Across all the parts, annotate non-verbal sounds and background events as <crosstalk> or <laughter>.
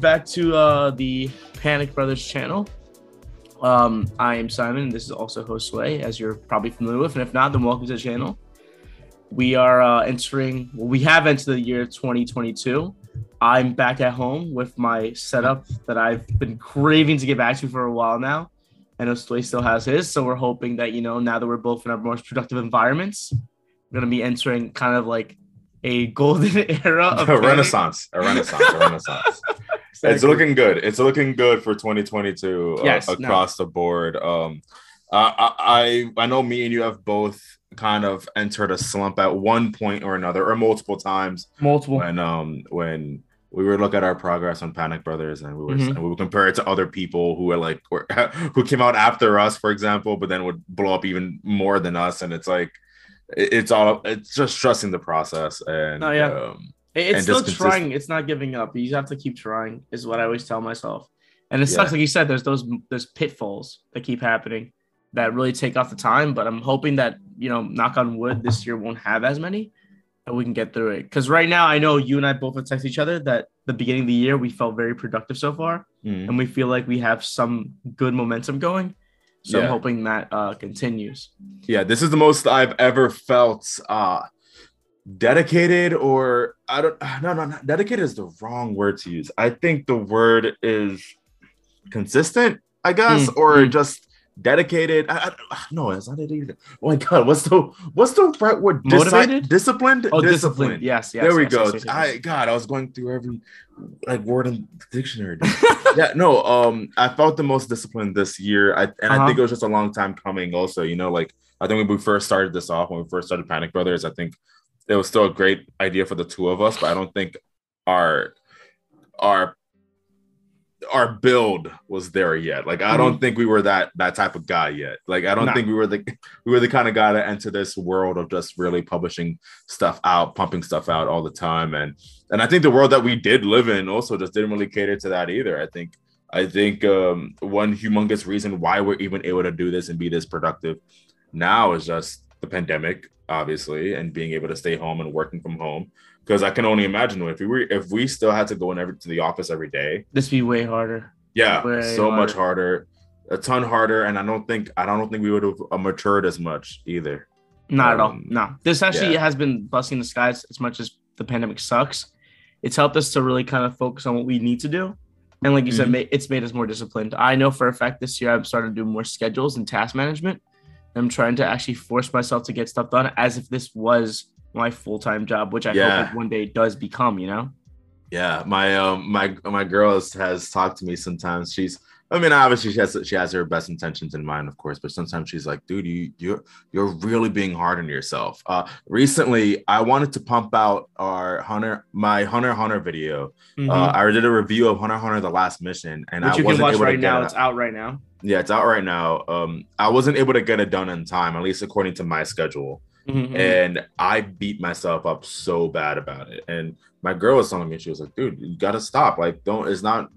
Back to uh, the Panic Brothers channel. Um, I am Simon, and this is also Josue, as you're probably familiar with. And if not, then welcome to the channel. We are uh, entering, well, we have entered the year 2022. I'm back at home with my setup that I've been craving to get back to for a while now. And Josue still has his. So we're hoping that, you know, now that we're both in our most productive environments, we're going to be entering kind of like a golden <laughs> era of a renaissance, a renaissance, a renaissance. <laughs> It's looking good. It's looking good for 2022 uh, across no. the board. Um, I, I I know me and you have both kind of entered a slump at one point or another, or multiple times. Multiple. When um when we would look at our progress on Panic Brothers, and we were mm-hmm. and we would compare it to other people who were like were, <laughs> who came out after us, for example, but then would blow up even more than us, and it's like it's all it's just trusting the process and oh, yeah. Um, it's still trying. It's not giving up. You have to keep trying, is what I always tell myself. And it sucks, like you said, there's those there's pitfalls that keep happening that really take off the time. But I'm hoping that you know, knock on wood, this year won't have as many, and we can get through it. Because right now, I know you and I both have texted each other that the beginning of the year we felt very productive so far, mm. and we feel like we have some good momentum going. So yeah. I'm hoping that uh, continues. Yeah, this is the most I've ever felt uh, dedicated, or I don't. <sighs> No, no, not dedicated is the wrong word to use. I think the word is consistent. I guess, mm, or mm. just dedicated. I, I, <sighs> no, it's not it either. Oh my god, what's the what's the right word? Motivated, disciplined. Oh, disciplined. disciplined. Yes, yes. There we yes, go. Yes, yes, I God, I was going through every like word in the dictionary. <laughs> yeah, no. Um, I felt the most disciplined this year. I and uh-huh. I think it was just a long time coming. Also, you know, like I think when we first started this off, when we first started Panic Brothers, I think it was still a great idea for the two of us, but I don't think our our our build was there yet. Like I don't mm-hmm. think we were that that type of guy yet. Like I don't nah. think we were the we were the kind of guy to enter this world of just really publishing stuff out, pumping stuff out all the time. And and I think the world that we did live in also just didn't really cater to that either. I think I think um, one humongous reason why we're even able to do this and be this productive now is just the pandemic, obviously, and being able to stay home and working from home because I can only imagine if we were if we still had to go in every to the office every day. This be way harder. Yeah, way so harder. much harder, a ton harder, and I don't think I don't think we would have uh, matured as much either. Not um, at all. Um, no, this actually yeah. has been blessing the skies as much as the pandemic sucks. It's helped us to really kind of focus on what we need to do. And like you mm-hmm. said, it's made us more disciplined. I know for a fact this year I've started doing more schedules and task management. I'm trying to actually force myself to get stuff done as if this was my full time job, which I yeah. hope one day does become. You know. Yeah, my um my my girl has, has talked to me sometimes. She's I mean, obviously she has she has her best intentions in mind, of course, but sometimes she's like, dude, you you're you're really being hard on yourself. Uh recently I wanted to pump out our Hunter my Hunter Hunter video. Mm-hmm. Uh I did a review of Hunter Hunter the last mission and Which I you wasn't can watch able right to now. It's out right now. Yeah, it's out right now. Um I wasn't able to get it done in time, at least according to my schedule. Mm-hmm. And I beat myself up so bad about it. And my girl was telling me, she was like, dude, you gotta stop. Like, don't, it's not,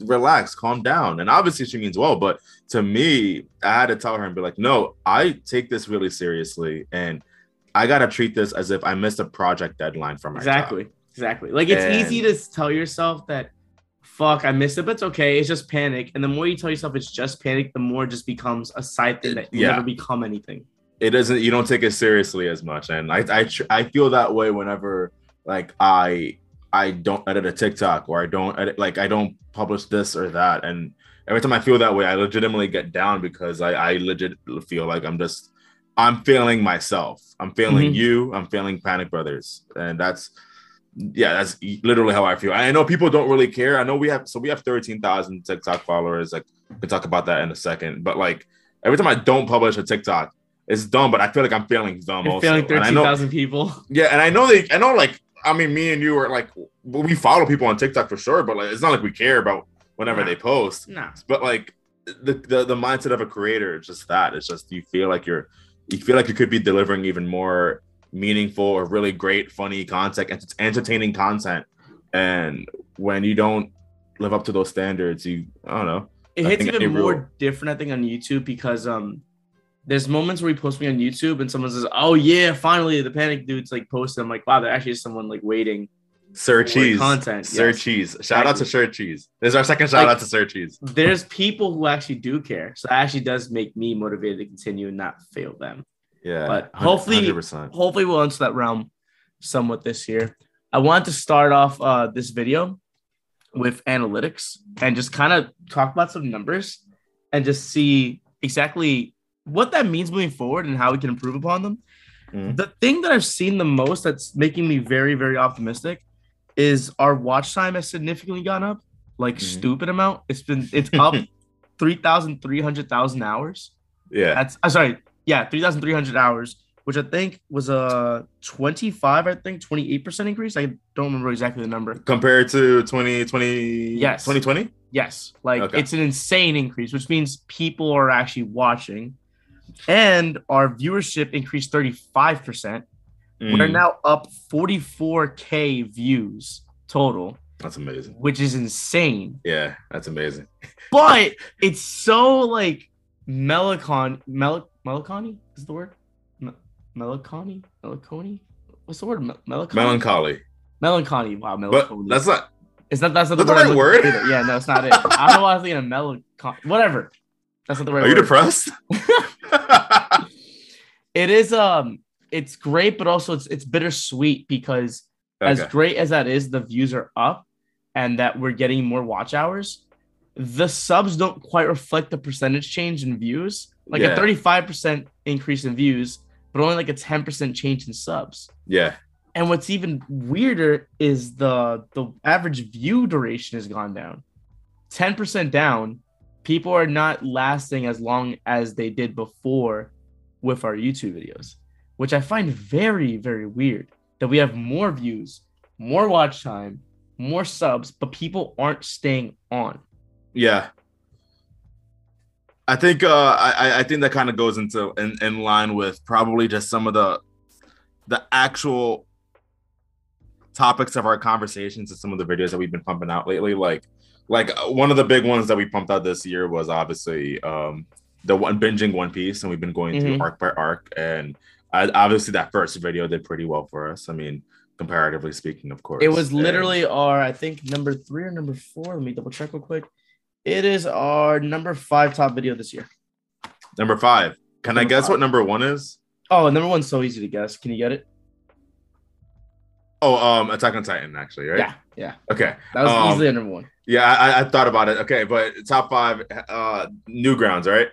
relax, calm down. And obviously she means well, but to me, I had to tell her and be like, no, I take this really seriously. And I gotta treat this as if I missed a project deadline from my exactly, job. exactly. Like it's and, easy to tell yourself that fuck, I missed it, but it's okay. It's just panic. And the more you tell yourself it's just panic, the more it just becomes a side thing that you yeah. never become anything it doesn't you don't take it seriously as much and i i, I feel that way whenever like i i don't edit a tiktok or i don't edit like i don't publish this or that. And every time i feel that way i legitimately get down because i i legit feel like i'm just i'm failing myself. I'm failing mm-hmm. you. I'm failing panic brothers. And that's yeah that's literally how i feel. I know people don't really care. I know we have so we have 13000 tiktok followers. Like we can talk about that in a second. But like every time i don't publish a tiktok it's dumb, but I feel like I'm failing them You're also. Failing thirteen thousand people. Yeah, and I know they, I know like I mean, me and you are like we follow people on TikTok for sure, but like it's not like we care about whenever nah. they post. Nah. But like the, the the mindset of a creator is just that. It's just you feel like you're you feel like you could be delivering even more meaningful or really great, funny content, and it's entertaining content. And when you don't live up to those standards, you I don't know. It hits even more real... different, I think, on YouTube because um there's moments where he posts me on YouTube and someone says, "Oh yeah, finally the panic dude's like posted." I'm like, "Wow, there actually is someone like waiting Sir Cheese content. Sir yes. Cheese. Shout out to Exactly. Sir Cheese. This is our second shout Like- out to Sir Cheese. There's people who actually do care, so that actually does make me motivated to continue and not fail them. Yeah. But hopefully- 100%. hopefully we'll enter that realm somewhat this year. I want to start off uh, this video with analytics and just kind of talk about some numbers and just see exactly what that means moving forward and how we can improve upon them. Mhm. The thing that I've seen the most that's making me very, very optimistic is our watch time has significantly gone up, like Mhm. stupid amount. It's been it's up <laughs> 3,300,000 hours. Yeah. That's I'm sorry, yeah, three thousand three hundred hours, which I think was a twenty five, I think twenty eight percent increase. I don't remember exactly the number. Compared to 2020. Yes. 2020? Yes, like Okay. it's an insane increase, which means people are actually watching, and our viewership increased thirty five percent. We're Mm, now up forty four k views total, That's amazing. which is insane. Yeah, that's amazing. But it's so like melanchon mel melancholy is the word Me- melancholy melancholy what's the word Me- melancholy Melancholy. melancholy wow But that's not it's that that's not that's the word, right word? yeah no it's not it I don't know why I was thinking of melancholy whatever that's not the right Are you depressed? <laughs> it is um it's great but also it's it's bittersweet because as great as that is, the views are up and that we're getting more watch hours. The subs don't quite reflect the percentage change in views. Like Yeah. a 35% increase in views, but only like a 10% change in subs. Yeah. And what's even weirder is the the average view duration has gone down. 10% down. People are not lasting as long as they did before with our YouTube videos, which I find very, very weird that we have more views, more watch time, more subs, but people aren't staying on. Yeah. I think uh I I think that kind of goes into in, in line with probably just some of the the actual topics of our conversations and some of the videos that we've been pumping out lately. Like like uh, one of the big ones that we pumped out this year was obviously um the one binging One Piece, and we've been going through Mhm. arc by arc. And I, obviously that first video did pretty well for us. I mean, comparatively speaking, of course. It was And- literally our, I think, number three or number four. Let me double check real quick. It is our number five top video this year. number five. Can I guess five. what number one is? Oh, number one's so easy to guess. Can you get it? Oh, um, Attack on Titan, actually, right? Yeah, yeah. Okay. That was Um, easily number one. Yeah, I, I thought about it. Okay, but top five, uh, Newgrounds, right?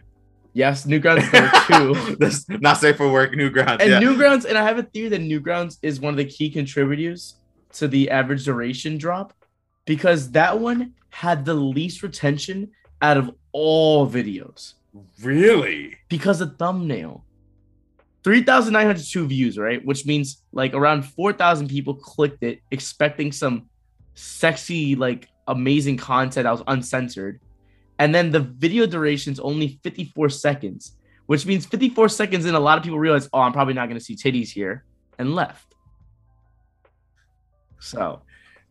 Yes, Newgrounds two. <laughs> This not safe for work. Newgrounds. And yeah. Newgrounds, and I have a theory that Newgrounds is one of the key contributors to the average duration drop because that one had the least retention out of all videos really? because of thumbnail. 3,902 views, right? Which means like around 4,000 people clicked it expecting some sexy, like amazing content that was uncensored. And then the video duration is only 54 seconds, which means 54 seconds in, a lot of people realize, oh, I'm probably not going to see titties here and left. So,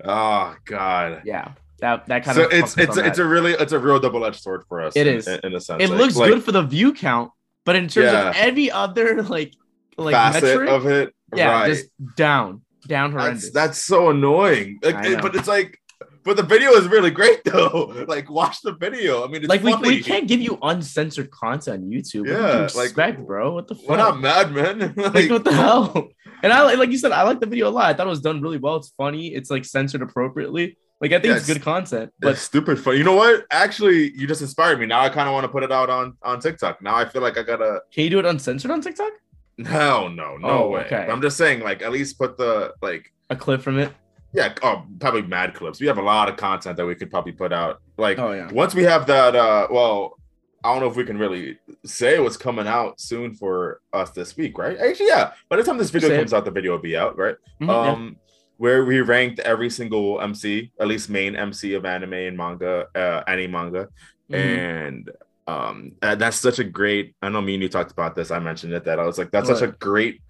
Oh God. yeah, that, that kind So of. it's it's it's a really it's a real double edged sword for us. It in, is. in, in a sense. it Like- looks like good for the view count, but in terms Yeah. of every other <laughs> like like facet metric, of it. yeah, right. just down, down horrendous. That's that's so annoying. Like, it- but it's like, but the video is really great <laughs> though. Like, watch the video. I mean, it's like we, funny. we can't give you uncensored content on YouTube. Yeah, you like, expect, bro? What the fuck? We're not mad, man. <laughs> like, like, what the hell? And I like, like you said, I like the video a lot. I thought it was done really well. It's funny. It's like censored appropriately. Like I think it's Yes. good content. but But stupid fun. You know what? Actually, you just inspired me. Now I kind of want to put it out on on TikTok. Now I feel like I gotta. can you do it uncensored on TikTok? No, no, no Oh, way. okay. I'm just saying, like, at least put the like. A clip from it. Yeah, oh, probably mad clips. We have a lot of content that we could probably put out. Like, Oh yeah. once we have that, uh, well, I don't know if we can really say what's coming out soon for us this week, right? Actually, yeah. By the time this video comes out, the video will be out, right? Mhm, yeah. Um, where we ranked every single MC, at least main MC of anime and manga, uh, any manga, Mhm. and um, that's such a great. I know me and you talked about this. I mentioned it that I was like, that's such a great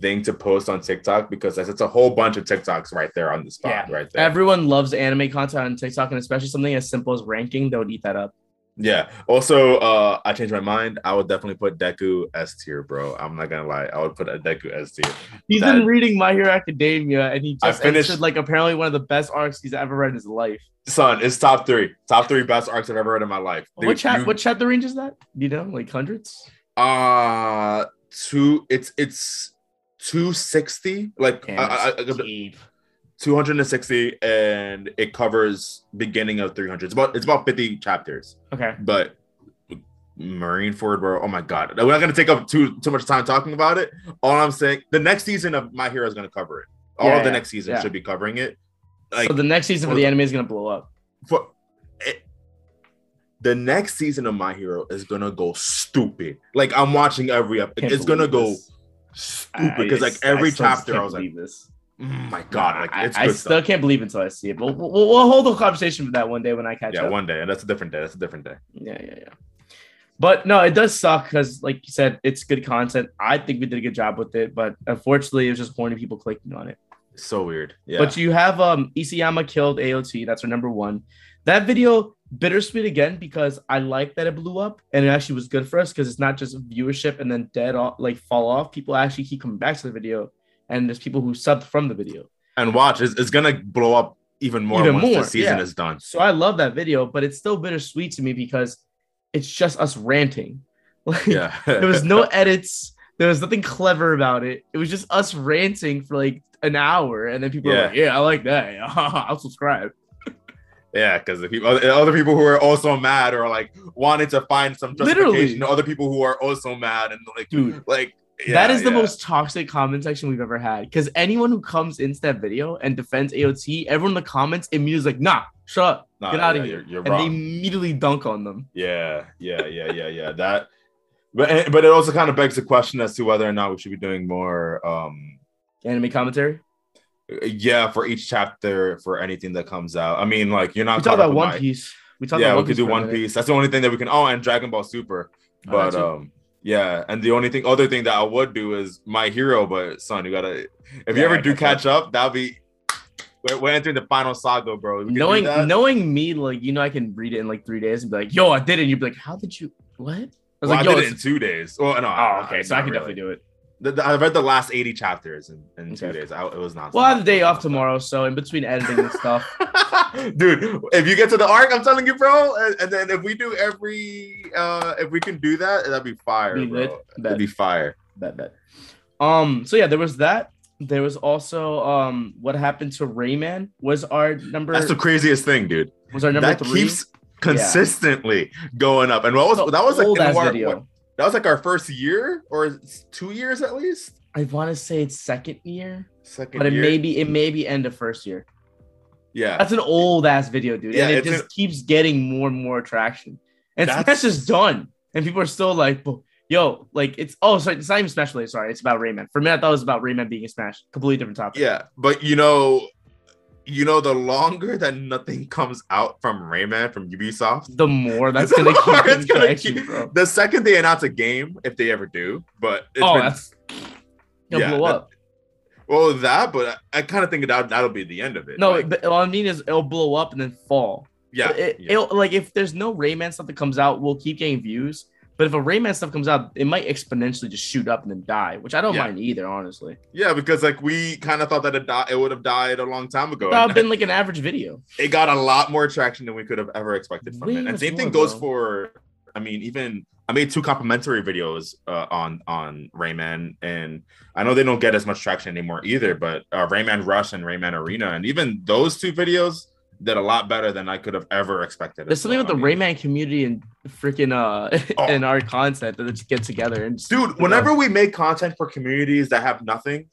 thing to post on TikTok because it's a whole bunch of TikToks right there on the spot, Yeah. right there. Everyone loves anime content on TikTok, and especially something as simple as ranking, they would eat that up. Yeah. Also, uh, I changed my mind. I would definitely put Deku S tier, bro. I'm not gonna lie. I would put a Deku S tier. He's That- been reading My Hero Academia, and he just finished- finished like apparently one of the best arcs he's ever read in his life. Son, it's top three. Top three best arcs I've ever read in my life. what Dude, chat? you- What chapter range is that? You know, like hundreds. Uh two. It's it's two sixty. Like Damn, I, I, I, 260 and it covers beginning of 300 it's about it's about 50 chapters Okay. but marineford bro oh my god we're not going to take up too too much time talking about it all i'm saying the next season of my hero is going to cover it all Yeah, of the yeah, next season yeah. should be covering it like so the next season for the anime is gonna blow up. for it, the next season of my hero is gonna go stupid like i'm watching every episode it's gonna go this. Stupid because like every chapter i was like this. mm, my god like I, it's I still can't believe until I see it. But we'll, we'll, we'll hold the conversation for that one day when I catch yeah up. one day and that's a different day that's a different day Yeah, yeah, yeah. But no, it does suck because, like you said, it's good content. I think we did a good job with it, but unfortunately, it was just horny people clicking on it. so weird yeah But you have um Isayama killed AOT. That's our number one. That video bittersweet again because I like that it blew up and it actually was good for us because it's not just viewership and then dead off like fall off. People actually keep coming back to the video, and there's people who subbed from the video. and watch it's, it's gonna blow up even more Even once more, the season yeah. is done So I love that video, but it's still bittersweet to me because it's just us ranting. <laughs> Like, yeah there was no <laughs> edits. There was nothing clever about it. It was just us ranting for like an hour, and then people Yeah. like, "Yeah, I like that. <laughs> I'll subscribe." Yeah because the people other people who are also mad or like wanted to find some Literally. justification other people who are also mad and like Dude, like yeah, that is the yeah. most toxic comment section we've ever had. Because anyone who comes into that video and defends AOT, everyone in the comments immediately is like, "Nah, shut up, Nah, get out yeah, of here," you're, you're and they immediately dunk on them. yeah yeah yeah yeah yeah that but but it also kind of begs the question as to whether or not we should be doing more um Anime commentary. Yeah for each chapter for anything that comes out i mean like you're not We talk about One my- Piece. We talk yeah, about we One could Piece do One. Piece. That's the only thing that we can. Oh, and Dragon Ball Super. Oh, But too. um, yeah, and the only thing, other thing that I would do is My Hero. But son, you gotta. If Yeah, you ever do catch up, that'll be. We're, we're entering the final saga, bro. We can do knowing knowing me, like you know, I can read it in like three days and be like, "Yo, I did it." And you'd be like, "How did you? What?" I was Well, like, I "Yo, did it in two days. Well, no. oh, okay, so I can definitely do it." The, the- I read the last eighty chapters in, in two days. I, it was not. We'll have the day off tomorrow, so in between editing and stuff, <laughs> Dude, if you get to the arc, I'm telling you, bro. And, and then if we do every, uh if we can do that, that'd be fire, Be bro. lit. That'd be fire. bet bet. Um, so yeah, there was that. There was also um, what happened to Rayman was our number. That's the craziest thing, dude. was our number that three. keeps consistently going up. And what was So that was like old ass video. what- that was like our first year or two years at least. I want to say it's second year, Second but it year. may be it may be end of first year. yeah. That's an old ass video, dude, Yeah, and it just keeps getting more and more traction. And That's- Smash is done, and people are still like, "Yo, like it's oh, sorry, it's not even Smash related. Sorry, it's about Rayman." For me, I thought it was about Rayman being a Smash. Completely different topic. Yeah, but you know, you know, the longer that nothing comes out from Rayman from Ubisoft, The more that's <laughs> the gonna keep more getting it's gonna keep- bro. The second they announce a game, if they ever do, but it's oh, been, that's it'll Yeah, blow that- well that, but I, I kind of think that that'll be the end of it. No, Like, all I mean is it'll blow up and then fall. yeah, It, yeah. It'll, like if there's no Rayman stuff that comes out, we'll keep getting views. But if a Rayman stuff comes out, it might exponentially just shoot up and then die, which I don't Yeah. mind either, honestly. Yeah, because like we kind of thought that it, di- it would have died a long time ago. That would and have been <laughs> like an average video. it got a lot more traction than we could have ever expected from Way it. And same thing goes bro. for, I mean, even I made two complimentary videos uh, on on Rayman, and I know they don't get as much traction anymore either. But uh, Rayman Rush and Rayman Arena, and even those two videos did a lot better than I could have ever expected. There's something well. with the I mean, Rayman community and freaking uh <laughs> Oh. and our content that they just get together and just- Dude, whenever we make content for communities that have nothing,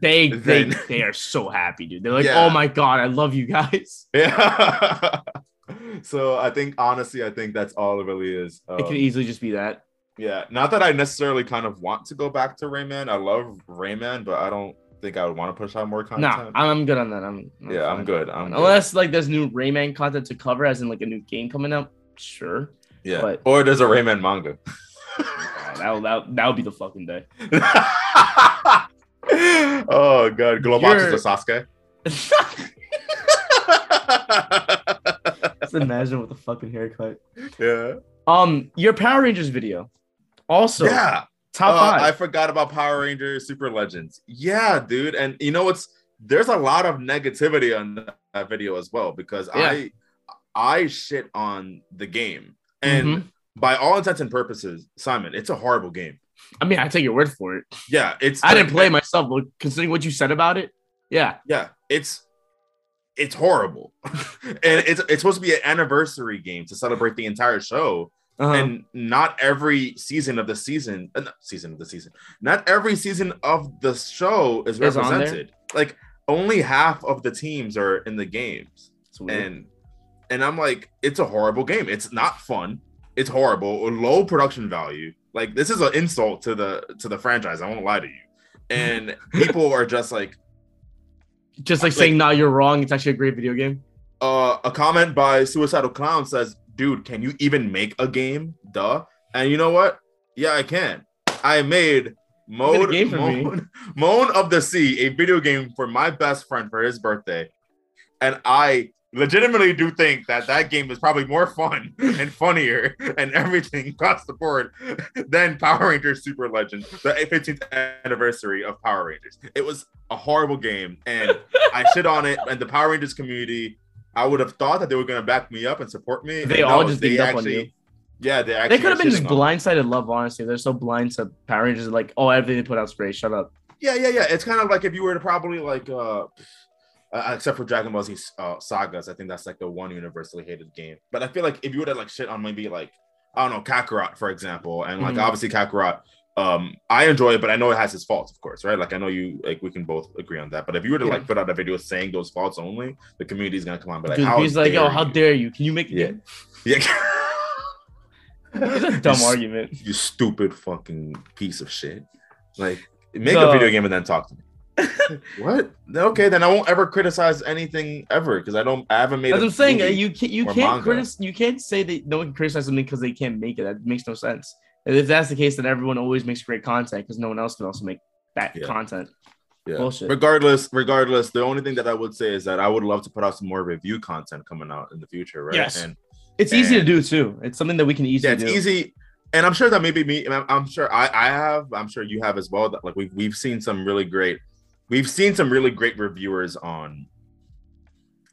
they they then- <laughs> they are so happy, dude. They're like, Yeah. oh my god, I love you guys. <laughs> yeah. so I think honestly, I think that's all it really is. it Um, could easily just be that. Yeah, not that I necessarily kind of want to go back to Rayman. I love Rayman, but I don't think I would want to push out more content. Nah, I'm, good on that. I'm, I'm yeah, I'm good. I'm good. Unless like there's new Rayman content to cover, as in like a new game coming out, sure. yeah, but- or there's a Rayman manga. <laughs> That'll that that would be the fucking day. <laughs> oh god, Globox is a Sasuke. <laughs> It's imagine with the fucking haircut. Yeah. Um, your Power Rangers video. Also, yeah. Top Uh, five. I forgot about Power Rangers Super Legends. Yeah, dude. And you know what's there's a lot of negativity on that, video as well because Yeah. I I shit on the game. And Mhm. by all intents and purposes, Simon, it's a horrible game. I mean, I take your word for it. Yeah, it's I didn't play it myself, but considering what you said about it, yeah. Yeah, it's it's horrible. <laughs> and it's it's supposed to be an anniversary game to celebrate the entire show. Uh-huh. and not every season of the season, uh, not season of the season, not every season of the show is Is represented. Like only half of the teams are in the games, and and I'm like, it's a horrible game. It's not fun. It's horrible. Low production value. Like this is an insult to the to the franchise. I won't lie to you. <laughs> And people are just like, Just like like- saying, "No, you're wrong." It's actually a great video game. uh, a comment by Suicidal Clown says, "Dude, can you even make a game? Duh." And you know what? Yeah, I can. I made Mode. Moan, <laughs> Moan of the Sea, a video game for my best friend for his birthday, and I legitimately do think that that game is probably more fun <laughs> and funnier and everything across the board than Power Rangers Super Legend, the 15th anniversary of Power Rangers. It was a horrible game, and <laughs> I shit on it. And the Power Rangers community, I would have thought that they were going to back me up and support me. They all no, just they beat up on you. Yeah, they actually They could have been just blindsided love. Honestly, they're so blind to Power Rangers. Like, oh, everything they put out's great. Shut up. Yeah, yeah, yeah. It's kind of like if you were to probably like, uh, uh except for Dragon Ball Z uh, sagas, I think that's like the one universally hated game. But I feel like if you were to like shit on maybe like I don't know Kakarot for example, and like Mhm. obviously Kakarot, um, I enjoy it, but I know it has its faults, of course, right? Like I know you like we can both agree on that. But if you were to Yeah. like put out a video saying those faults only, the community is gonna come on be like, Dude, how he's like, dare "Oh, how you? dare you? Can you make it?" Yeah. <laughs> Yeah. It's a dumb You argument. You stupid fucking piece of shit. Like, make The- a video game and then talk to me. <laughs> what? Okay, then I won't ever criticize anything ever because I don't. I haven't made. As i'm saying, uh, you can't you can't manga. critic you can't say that no one can criticize something because they can't make it. That makes no sense. And if that's the case, then everyone always makes great content because no one else can also make that Yeah. content. Yeah. bullshit. Regardless, regardless, the only thing that I would say is that I would love to put out some more review content coming out in the future, right? Yes. And It's easy to do too. It's something that we can easily yeah, it's do. easy. And I'm sure that maybe me, I'm, I'm sure I, I have, I'm sure you have as well. That like we've we've seen some really great, we've seen some really great reviewers on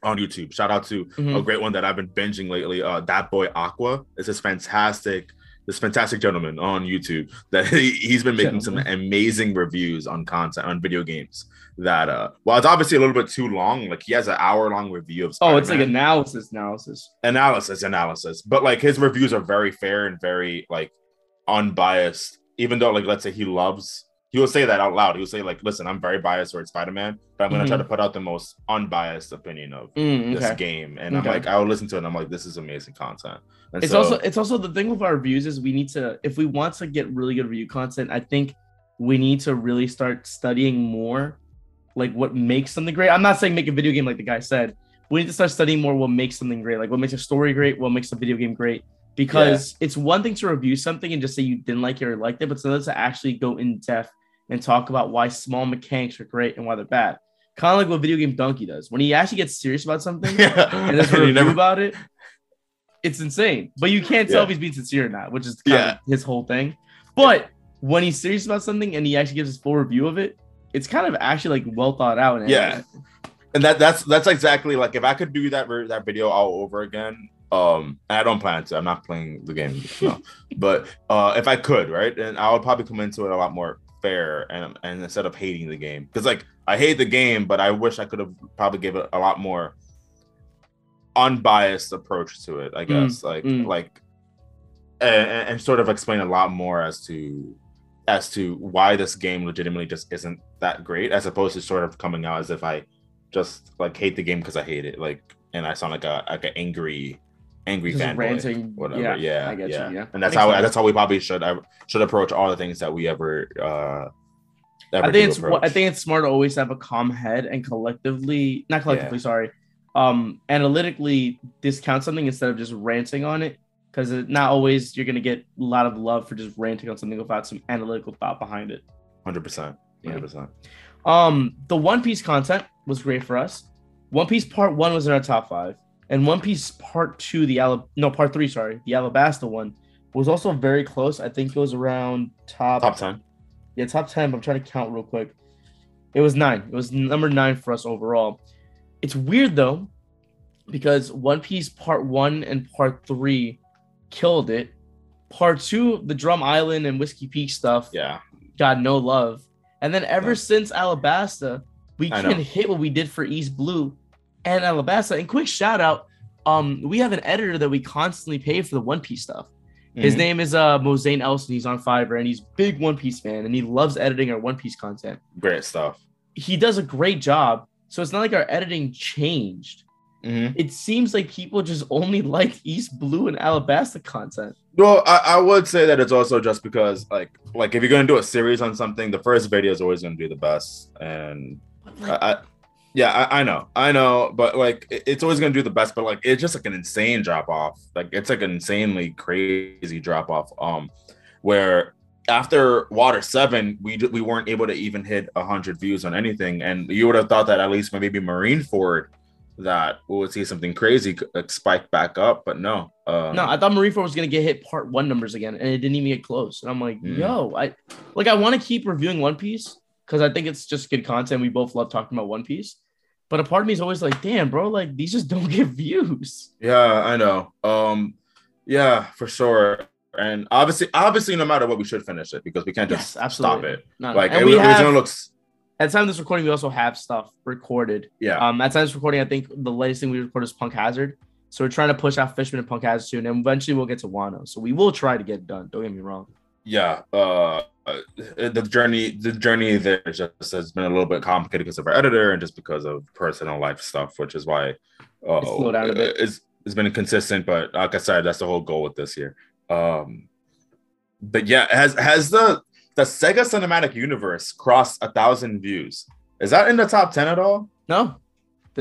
on YouTube. Shout out to Mhm. a great one that I've been binging lately. Uh, that boy Aqua This is this fantastic, this fantastic gentleman on YouTube that <laughs> he, he's been making some amazing reviews on content on video games. That uh, well, it's obviously a little bit too long. Like he has an hour long review of Oh, it's like analysis, analysis. analysis analysis but like his reviews are very fair and very like unbiased even though like let's say he loves he will say that out loud he will say like listen i'm very biased towards spider-man but i'm gonna try to put out the most unbiased opinion of Mm, this okay. game and Okay. i'm like i will listen to it and i'm like this is amazing content and It's so, also it's also the thing with our reviews is we need to if we want to get really good review content, I think we need to really start studying more like what makes something great. I'm not saying make a video game like the guy said. We need to start studying more what makes something great, like what makes a story great, what makes a video game great. Because it's one thing to review something and just say you didn't like it or liked it, but it's another to actually go in depth and talk about why small mechanics are great and why they're bad. Kind of like what Video Game Dunkey does. When he actually gets serious about something, <laughs> yeah and there's a <laughs> review never- about it. It's insane, but you can't tell Yeah. if he's being sincere or not, which is kind Yeah. of his whole thing. But when he's serious about something and he actually gives his full review of it, it's kind of actually like well thought out. And Yeah. and that that's that's exactly like if i could do that that video all over again um i don't plan to i'm not playing the game no <laughs> but uh if i could right and i would probably come into it a lot more fair and and instead of hating the game because like i hate the game but i wish i could have probably gave it a lot more unbiased approach to it i Mm, guess like mm. like and, and and sort of explain a lot more as to as to why this game legitimately just isn't that great as opposed to sort of coming out as if i just like hate the game because i hate it like and i sound like a like an angry angry Just fanboy ranting. whatever Yeah, yeah I get you, yeah. yeah. and that's how sense. that's how we probably should should approach all the things that we ever uh ever I think it's approach. I think it's smart to always have a calm head and collectively, not collectively, sorry, um, analytically discount something instead of just ranting on it. Because it's not always you're gonna get a lot of love for just ranting on something without some analytical thought behind it. 100% 100% Um, the One Piece content was great for us. One Piece Part One was in our top five. And One Piece Part Two, the Alab- no Part Three, sorry, the Alabasta one was also very close. I think it was around top top ten. Yeah, top ten. But I'm trying to count real quick. It was nine. It was number nine for us overall. It's weird though, because One Piece Part One and Part Three killed it. Part Two, the Drum Island and Whiskey Peak stuff, Yeah, got no love. And then ever Yeah. since Alabasta, we I know. hit what we did for East Blue and Alabasta. And quick shout out, um, we have an editor that we constantly pay for the One Piece stuff. His Mhm. name is uh Mosane Elson. He's on Fiverr and he's big One Piece fan and he loves editing our One Piece content. great stuff. He does a great job. So it's not like our editing changed. Mhm. It seems like people just only like East Blue and Alabasta content. Well, I, I would say that it's also just because like like if you're gonna do a series on something, the first video is always gonna be the best, and like, I, I yeah, I, I know, I know, but like it- it's always gonna do the best, but like it's just like an insane drop off. Like it's like an insanely crazy drop off. Um, where after Water Seven, we we weren't able to even hit hundred views on anything, and you would have thought that at least maybe Marine Marineford that we would see something crazy like, spike back up, but no. Um, No, I thought Marine Marineford was gonna get hit part one numbers again, and it didn't even get close. And I'm like, Mm. yo, I like I want to keep reviewing One Piece because I think it's just good content. We both love talking about One Piece. But a part of me is always like, damn, bro, like these just <laughs> don't get views. Yeah, I know. Um, yeah, for sure. And obviously, obviously, no matter what, we should finish it because we can't just Yes, stop it. No, no. Like and it we originally have, looks. at the time of this recording, we also have stuff recorded. Yeah, Um, at the time of this recording, I think the latest thing we recorded is Punk Hazard. So we're trying to push out Fishman and Punk Hazard soon, and eventually we'll get to Wano. So we will try to get it done. Don't get me wrong. yeah. Uh, uh, the journey, the journey there just has been a little bit complicated because of our editor and just because of personal life stuff, which is why uh, It's slowed down a bit. It's it's been consistent, but like I said, that's the whole goal with this year. Um, but yeah, has has the the Sega Cinematic Universe crossed a thousand views? Is that in the top ten at all? No,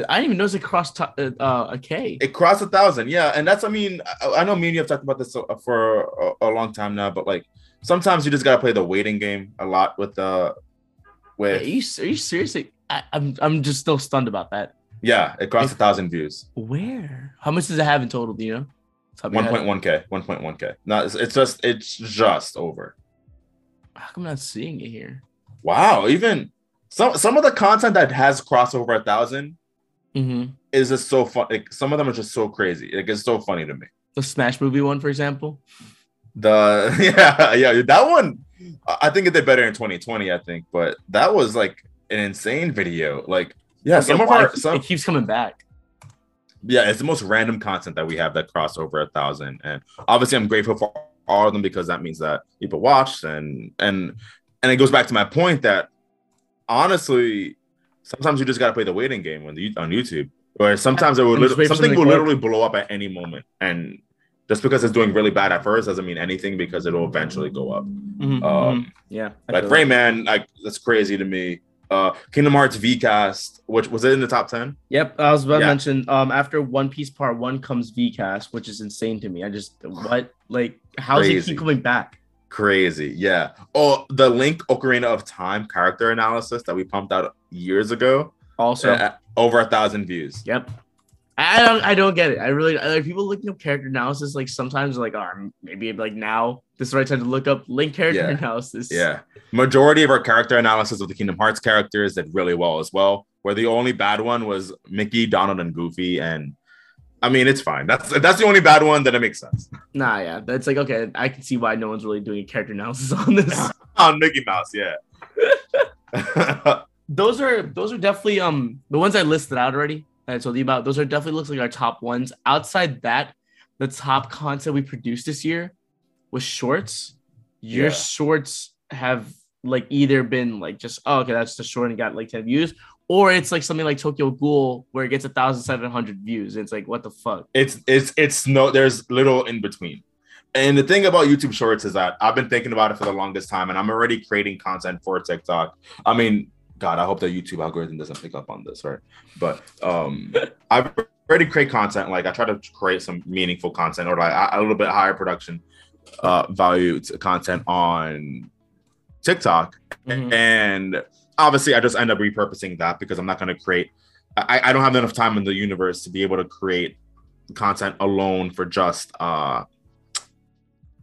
I didn't even notice it crossed to- uh, uh, a K. It crossed a thousand, yeah, and that's I mean I, I know me and you have talked about this uh, for a, a long time now, but like sometimes you just gotta play the waiting game a lot with the Are with you, are you seriously? I, I'm I'm just still stunned about that. yeah, it crossed a thousand views, Where? How much does it have in total? Do you know? Top of your one point one k, one point one k. No, it's, it's just it's just over. How come I'm not seeing it here? Wow, even some some of the content that has crossed over a thousand Mm-hmm. is just so fun. Like, some of them are just so crazy. Like it's so funny to me. The Smash movie one, for example. The <laughs> yeah yeah that one, I think it did better in 2020. I think, but that was like an insane video. Like yeah, some of our some it keeps coming back. yeah, it's the most random content that we have that crossed over a thousand, and obviously I'm grateful for all of them because that means that people watched and and and it goes back to my point that honestly, sometimes you just gotta play the waiting game when on YouTube, Or sometimes it will literally, something will literally blow up at any moment, and just because it's doing really bad at first doesn't mean anything because it'll eventually go up. Mhm, mhm. Um, yeah, I like feel that. Rayman, like that's crazy to me. Uh, Kingdom Hearts VCast, which was it in the top ten? Yep, I was about to mention. Um, after One Piece Part One comes VCast, which is insane to me. I just what like how's it keep coming back? Crazy, yeah. Oh, the Link Ocarina of Time character analysis that we pumped out years ago, Also, uh, over a thousand views. Yep. I don't I don't get it. I really like people looking up character analysis like sometimes like oh maybe like now this is the right time to look up link character Yeah. analysis. Yeah, majority of our character analysis of the Kingdom Hearts characters did really well as well. Where the only bad one was Mickey, Donald, and Goofy, and I mean it's fine. That's that's the only bad one. that it makes sense. Nah, yeah. That's like okay, I can see why no one's really doing a character analysis <laughs> on this. <laughs> On Mickey Mouse, yeah. <laughs> those are those are definitely um the ones I listed out already. Told you about. Those are definitely looks like our top ones. Outside that, the top content we produced this year was shorts. Your Yeah. shorts have like either been like just oh okay that's the short and got like 10 views or it's like something like Tokyo Ghoul where it gets a thousand seven hundred views. It's like what the fuck. it's it's it's no there's little in between and the thing about youtube shorts is that i've been thinking about it for the longest time and i'm already creating content for tiktok i mean god i hope the youtube algorithm doesn't pick up on this right but um <laughs> i've already create content like i try to create some meaningful content or like a, a little bit higher production uh value to content on tiktok Mhm. and obviously i just end up repurposing that because i'm not going to create I, I don't have enough time in the universe to be able to create content alone for just uh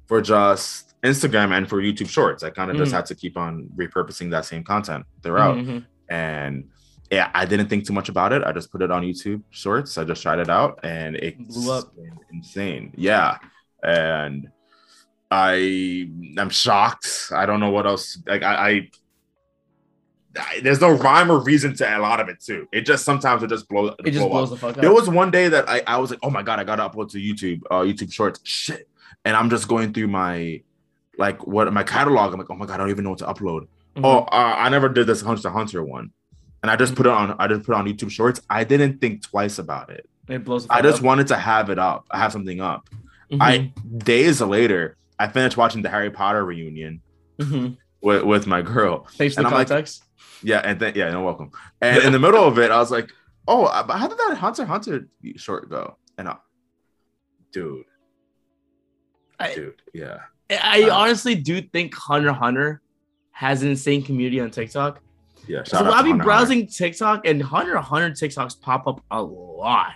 for just Instagram and for YouTube Shorts. I kind of mm-hmm. just had to keep on repurposing that same content throughout. Mm-hmm. And yeah, I didn't think too much about it. I just put it on YouTube Shorts. I just tried it out, and it blew up. Insane, yeah. And I am shocked. I don't know what else. Like I, I there's no rhyme or reason to a lot of it too. It just sometimes it just blows. It just blow blows up. the fuck up. There was one day that I, I was like, oh my god, I gotta upload to YouTube, uh, YouTube Shorts. Shit, and I'm just going through my like what my catalog. I'm like, oh my god, I don't even know what to upload. Mm-hmm. Oh, uh, I never did this Hunter Hunter one, and I just put it on. I just put it on YouTube Shorts. I didn't think twice about it. It blows. I just up. wanted to have it up. I have something up. Mm-hmm. I days later, I finished watching the Harry Potter reunion mm-hmm. with, with my girl. Thanks for the context. Like, yeah, and then yeah, no welcome. And in the <laughs> middle of it, I was like, "Oh, but how did that Hunter Hunter short go?" And I, dude, I, dude, yeah. I um, honestly do think Hunter Hunter has an insane community on TikTok. Yeah, so I'll be browsing Hunter. TikTok and Hunter Hunter TikToks pop up a lot.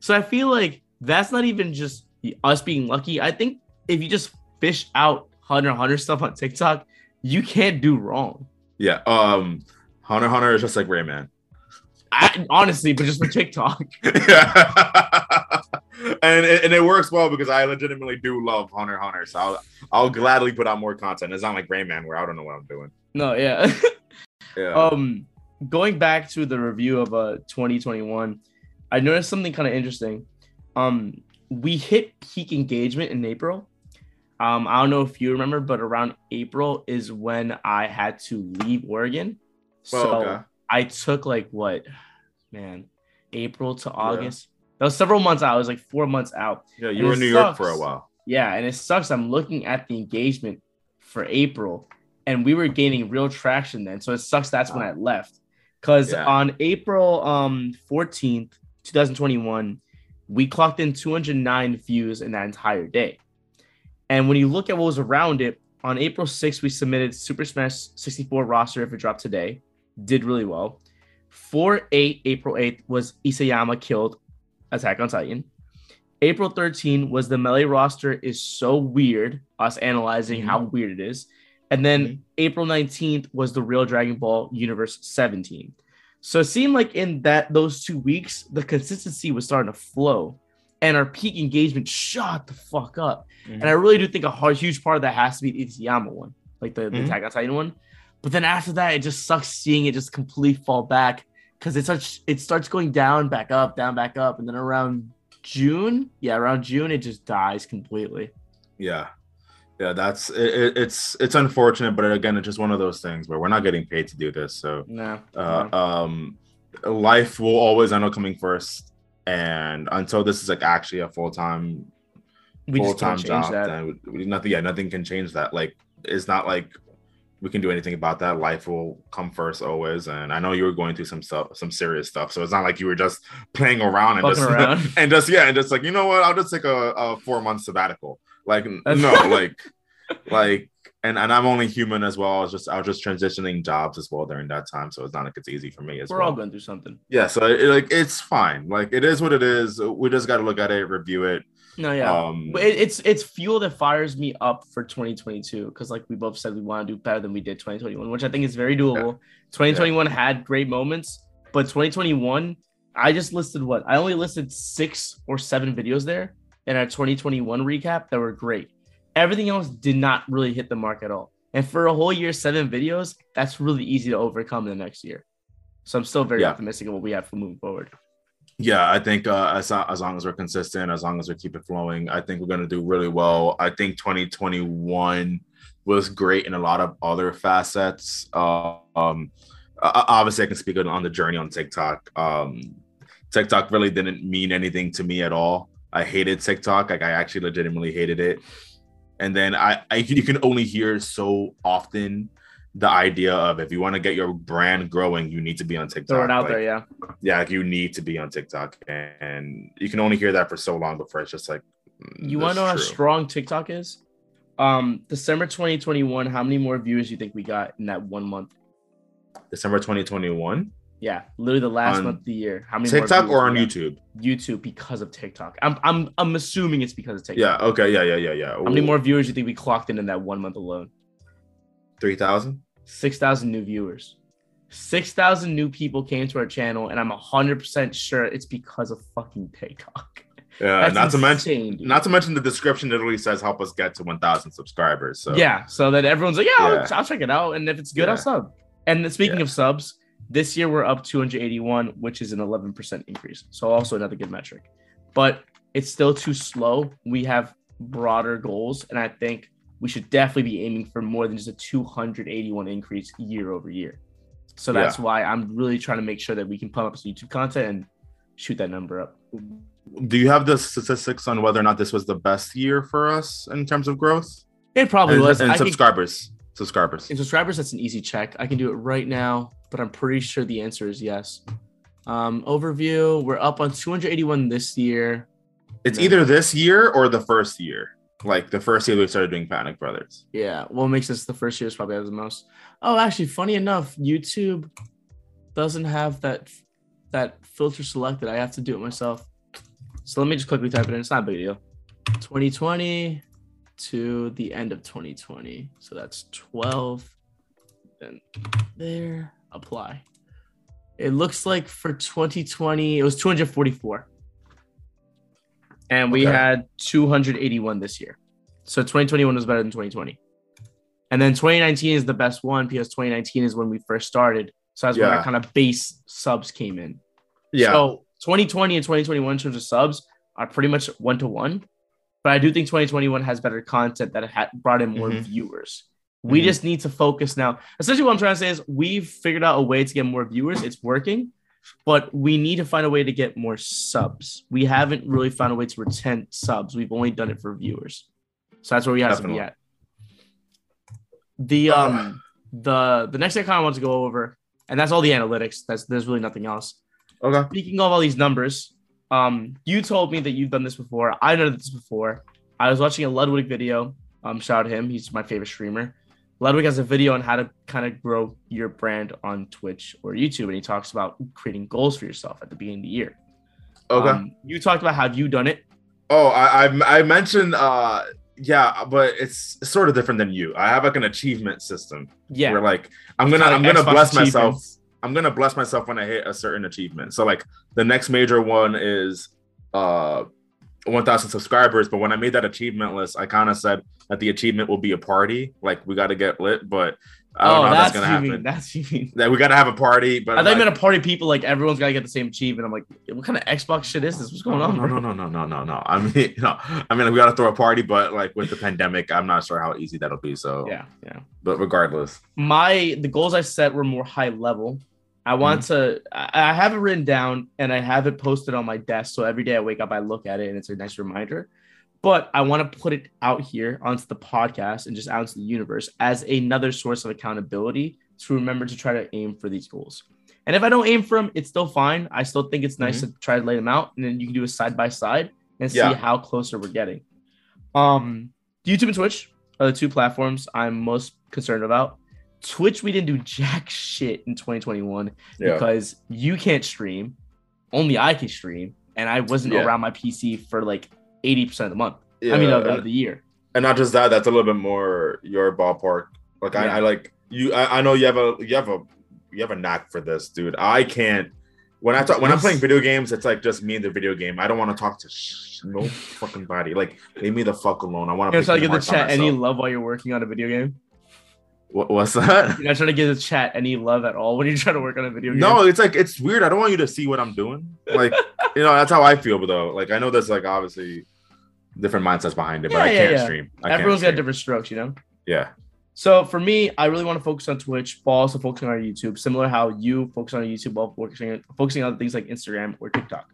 So I feel like that's not even just us being lucky. I think if you just fish out Hunter Hunter stuff on TikTok, you can't do wrong. Yeah. Um Hunter Hunter is just like Rayman. I, honestly, but just for TikTok. <laughs> yeah. <laughs> and, it, and it works well because I legitimately do love Hunter Hunter. So I'll, I'll gladly put out more content. It's not like Rayman where I don't know what I'm doing. No, yeah. <laughs> yeah. Um, going back to the review of uh 2021, I noticed something kind of interesting. Um, we hit peak engagement in April. Um, I don't know if you remember, but around April is when I had to leave Oregon. So okay. I took like what, man, April to August. Yeah. That was several months out. I was like four months out. Yeah, you and were in New sucks. York for a while. Yeah, and it sucks. I'm looking at the engagement for April, and we were gaining real traction then. So it sucks. That's wow. when I left. Because yeah. on April um 14th, 2021, we clocked in 209 views in that entire day. And when you look at what was around it, on April 6th, we submitted Super Smash 64 roster if it dropped today did really well. 4 8, April 8th, was Isayama killed Attack on Titan. April 13 was the Melee roster is so weird, us analyzing mm-hmm. how weird it is. And then mm-hmm. April 19th was the real Dragon Ball Universe 17. So it seemed like in that those two weeks, the consistency was starting to flow and our peak engagement shot the fuck up. Mm-hmm. And I really do think a hard, huge part of that has to be the Isayama one, like the, the mm-hmm. Attack on Titan one. But then after that, it just sucks seeing it just completely fall back because it starts it starts going down, back up, down, back up, and then around June, yeah, around June, it just dies completely. Yeah, yeah, that's it, it's it's unfortunate, but again, it's just one of those things where we're not getting paid to do this. So no, uh, no. um, life will always end up coming first, and until this is like actually a full time full time job, then we, nothing. Yeah, nothing can change that. Like it's not like we can do anything about that. Life will come first always. And I know you were going through some stuff, some serious stuff. So it's not like you were just playing around and Fucking just around. <laughs> and just yeah, and just like you know what, I'll just take a, a four month sabbatical. Like no, <laughs> like like and and I'm only human as well. I was just I was just transitioning jobs as well during that time, so it's not like it's easy for me as We're well. all going through something. Yeah, so it, like it's fine. Like it is what it is. We just got to look at it, review it, no, yeah, um, it, it's it's fuel that fires me up for 2022 because like we both said we want to do better than we did 2021, which I think is very doable. Yeah. 2021 yeah. had great moments, but 2021, I just listed what I only listed six or seven videos there in our 2021 recap that were great. Everything else did not really hit the mark at all. And for a whole year, seven videos, that's really easy to overcome in the next year. So I'm still very yeah. optimistic of what we have for moving forward. Yeah, I think uh, as as long as we're consistent, as long as we keep it flowing, I think we're gonna do really well. I think 2021 was great in a lot of other facets. Uh, um, obviously, I can speak on the journey on TikTok. Um, TikTok really didn't mean anything to me at all. I hated TikTok. Like I actually legitimately hated it. And then I, I you can only hear so often the idea of if you want to get your brand growing, you need to be on TikTok. Throw it out like, there, yeah. Yeah, like you need to be on TikTok, and you can only hear that for so long before it's just like. Mm, you want to know true. how strong TikTok is? Um, December 2021. How many more viewers do you think we got in that one month? December 2021. Yeah, literally the last month of the year. How many TikTok or on YouTube? YouTube because of TikTok. I'm I'm I'm assuming it's because of TikTok. Yeah. Okay. Yeah. Yeah. Yeah. Yeah. How many more viewers do you think we clocked in in that one month alone? Three thousand. Six thousand new viewers. Six thousand new people came to our channel, and I'm hundred percent sure it's because of fucking TikTok. <laughs> Yeah, That's not to mention, dude. not to mention the description literally says help us get to 1,000 subscribers. So yeah, so that everyone's like, yeah, yeah. I'll, I'll, check it out, and if it's good, yeah. I'll sub. And speaking yeah. of subs, this year we're up 281, which is an 11% increase. So also another good metric, but it's still too slow. We have broader goals, and I think we should definitely be aiming for more than just a 281 increase year over year. So that's why I'm really trying to make sure that we can pump up some YouTube content and shoot that number up do you have the statistics on whether or not this was the best year for us in terms of growth? It probably and, was. And I subscribers. Can, subscribers. In subscribers, that's an easy check. I can do it right now, but I'm pretty sure the answer is yes. Um, overview, we're up on 281 this year. It's either this year or the first year. Like the first year we started doing Panic Brothers. Yeah. What makes this the first year is probably the most. Oh, actually, funny enough, YouTube doesn't have that that filter selected. I have to do it myself. So let me just quickly type it in. It's not a big deal. 2020 to the end of 2020. So that's 12. Then there, apply. It looks like for 2020, it was 244. And we okay. had 281 this year. So 2021 was better than 2020. And then 2019 is the best one because 2019 is when we first started. So that's yeah. when our kind of base subs came in. Yeah. So 2020 and 2021 in terms of subs are pretty much one to one. But I do think 2021 has better content that had brought in more mm-hmm. viewers. We mm-hmm. just need to focus now. Essentially, what I'm trying to say is we've figured out a way to get more viewers. It's working, but we need to find a way to get more subs. We haven't really found a way to retain subs. We've only done it for viewers. So that's where we have Definitely. to be at. The um the the next thing I kind of want to go over, and that's all the analytics. That's there's really nothing else. Okay. Speaking of all these numbers, um, you told me that you've done this before. I've done this before. I was watching a Ludwig video. Um, shout out to him. He's my favorite streamer. Ludwig has a video on how to kind of grow your brand on Twitch or YouTube, and he talks about creating goals for yourself at the beginning of the year. Okay. Um, you talked about how you done it. Oh, I I, I mentioned uh yeah, but it's sort of different than you. I have like an achievement system. Yeah. Where like I'm gonna I'm gonna bless myself I'm gonna bless myself when I hit a certain achievement. So like the next major one is uh 1000 subscribers but when i made that achievement list i kind of said that the achievement will be a party like we got to get lit but I don't oh, know that's, that's gonna happen. That's you mean. That we gotta have a party, but I thought like, you meant a party. People like everyone's gotta get the same achievement. I'm like, what kind of Xbox shit is this? What's going no, on? No, no, no, no, no, no, no. I mean, <laughs> no, I mean, we gotta throw a party, but like with the pandemic, I'm not sure how easy that'll be. So yeah, yeah. But regardless, my the goals I set were more high level. I want mm-hmm. to. I have it written down and I have it posted on my desk. So every day I wake up, I look at it and it's a nice reminder. But I want to put it out here onto the podcast and just out into the universe as another source of accountability to remember to try to aim for these goals. And if I don't aim for them, it's still fine. I still think it's nice mm-hmm. to try to lay them out, and then you can do a side by side and see yeah. how closer we're getting. Um, YouTube and Twitch are the two platforms I'm most concerned about. Twitch, we didn't do jack shit in 2021 yeah. because you can't stream. Only I can stream, and I wasn't yeah. around my PC for like 80% of the month. Yeah. I mean, of, of, the year. And not just that, that's a little bit more your ballpark. Like I, I like you. I, I know you have a you have a you have a knack for this, dude. I can't. When I talk, when I'm playing video games, it's like just me and the video game. I don't want to talk to sh- no fucking body. Like leave me the fuck alone. I want to. Try to get the chat any love while you're working on a video game. What, what's that? You're not trying to give the chat any love at all when you're trying to work on a video game. No, it's like it's weird. I don't want you to see what I'm doing. Like, you know, that's how I feel. But though, like, I know there's like obviously different mindsets behind it, but yeah, I can't yeah. stream. I Everyone's got different strokes, you know. Yeah. So for me, I really want to focus on Twitch, but also focusing on YouTube, similar how you focus on YouTube while focusing focusing on things like Instagram or TikTok.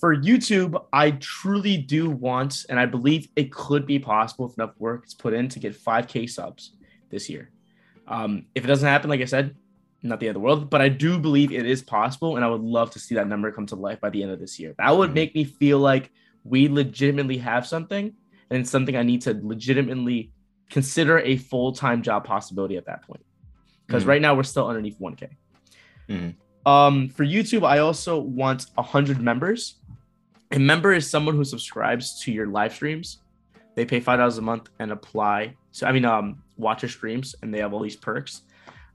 For YouTube, I truly do want, and I believe it could be possible if enough work is put in to get 5K subs this year. Um, if it doesn't happen, like I said, not the end of the world, but I do believe it is possible, and I would love to see that number come to life by the end of this year. That would mm-hmm. make me feel like we legitimately have something, and it's something I need to legitimately consider a full time job possibility at that point. Because mm-hmm. right now we're still underneath 1K. Mm-hmm. Um, for YouTube, I also want hundred members. A member is someone who subscribes to your live streams. They pay five dollars a month and apply. So I mean, um, watch your streams, and they have all these perks.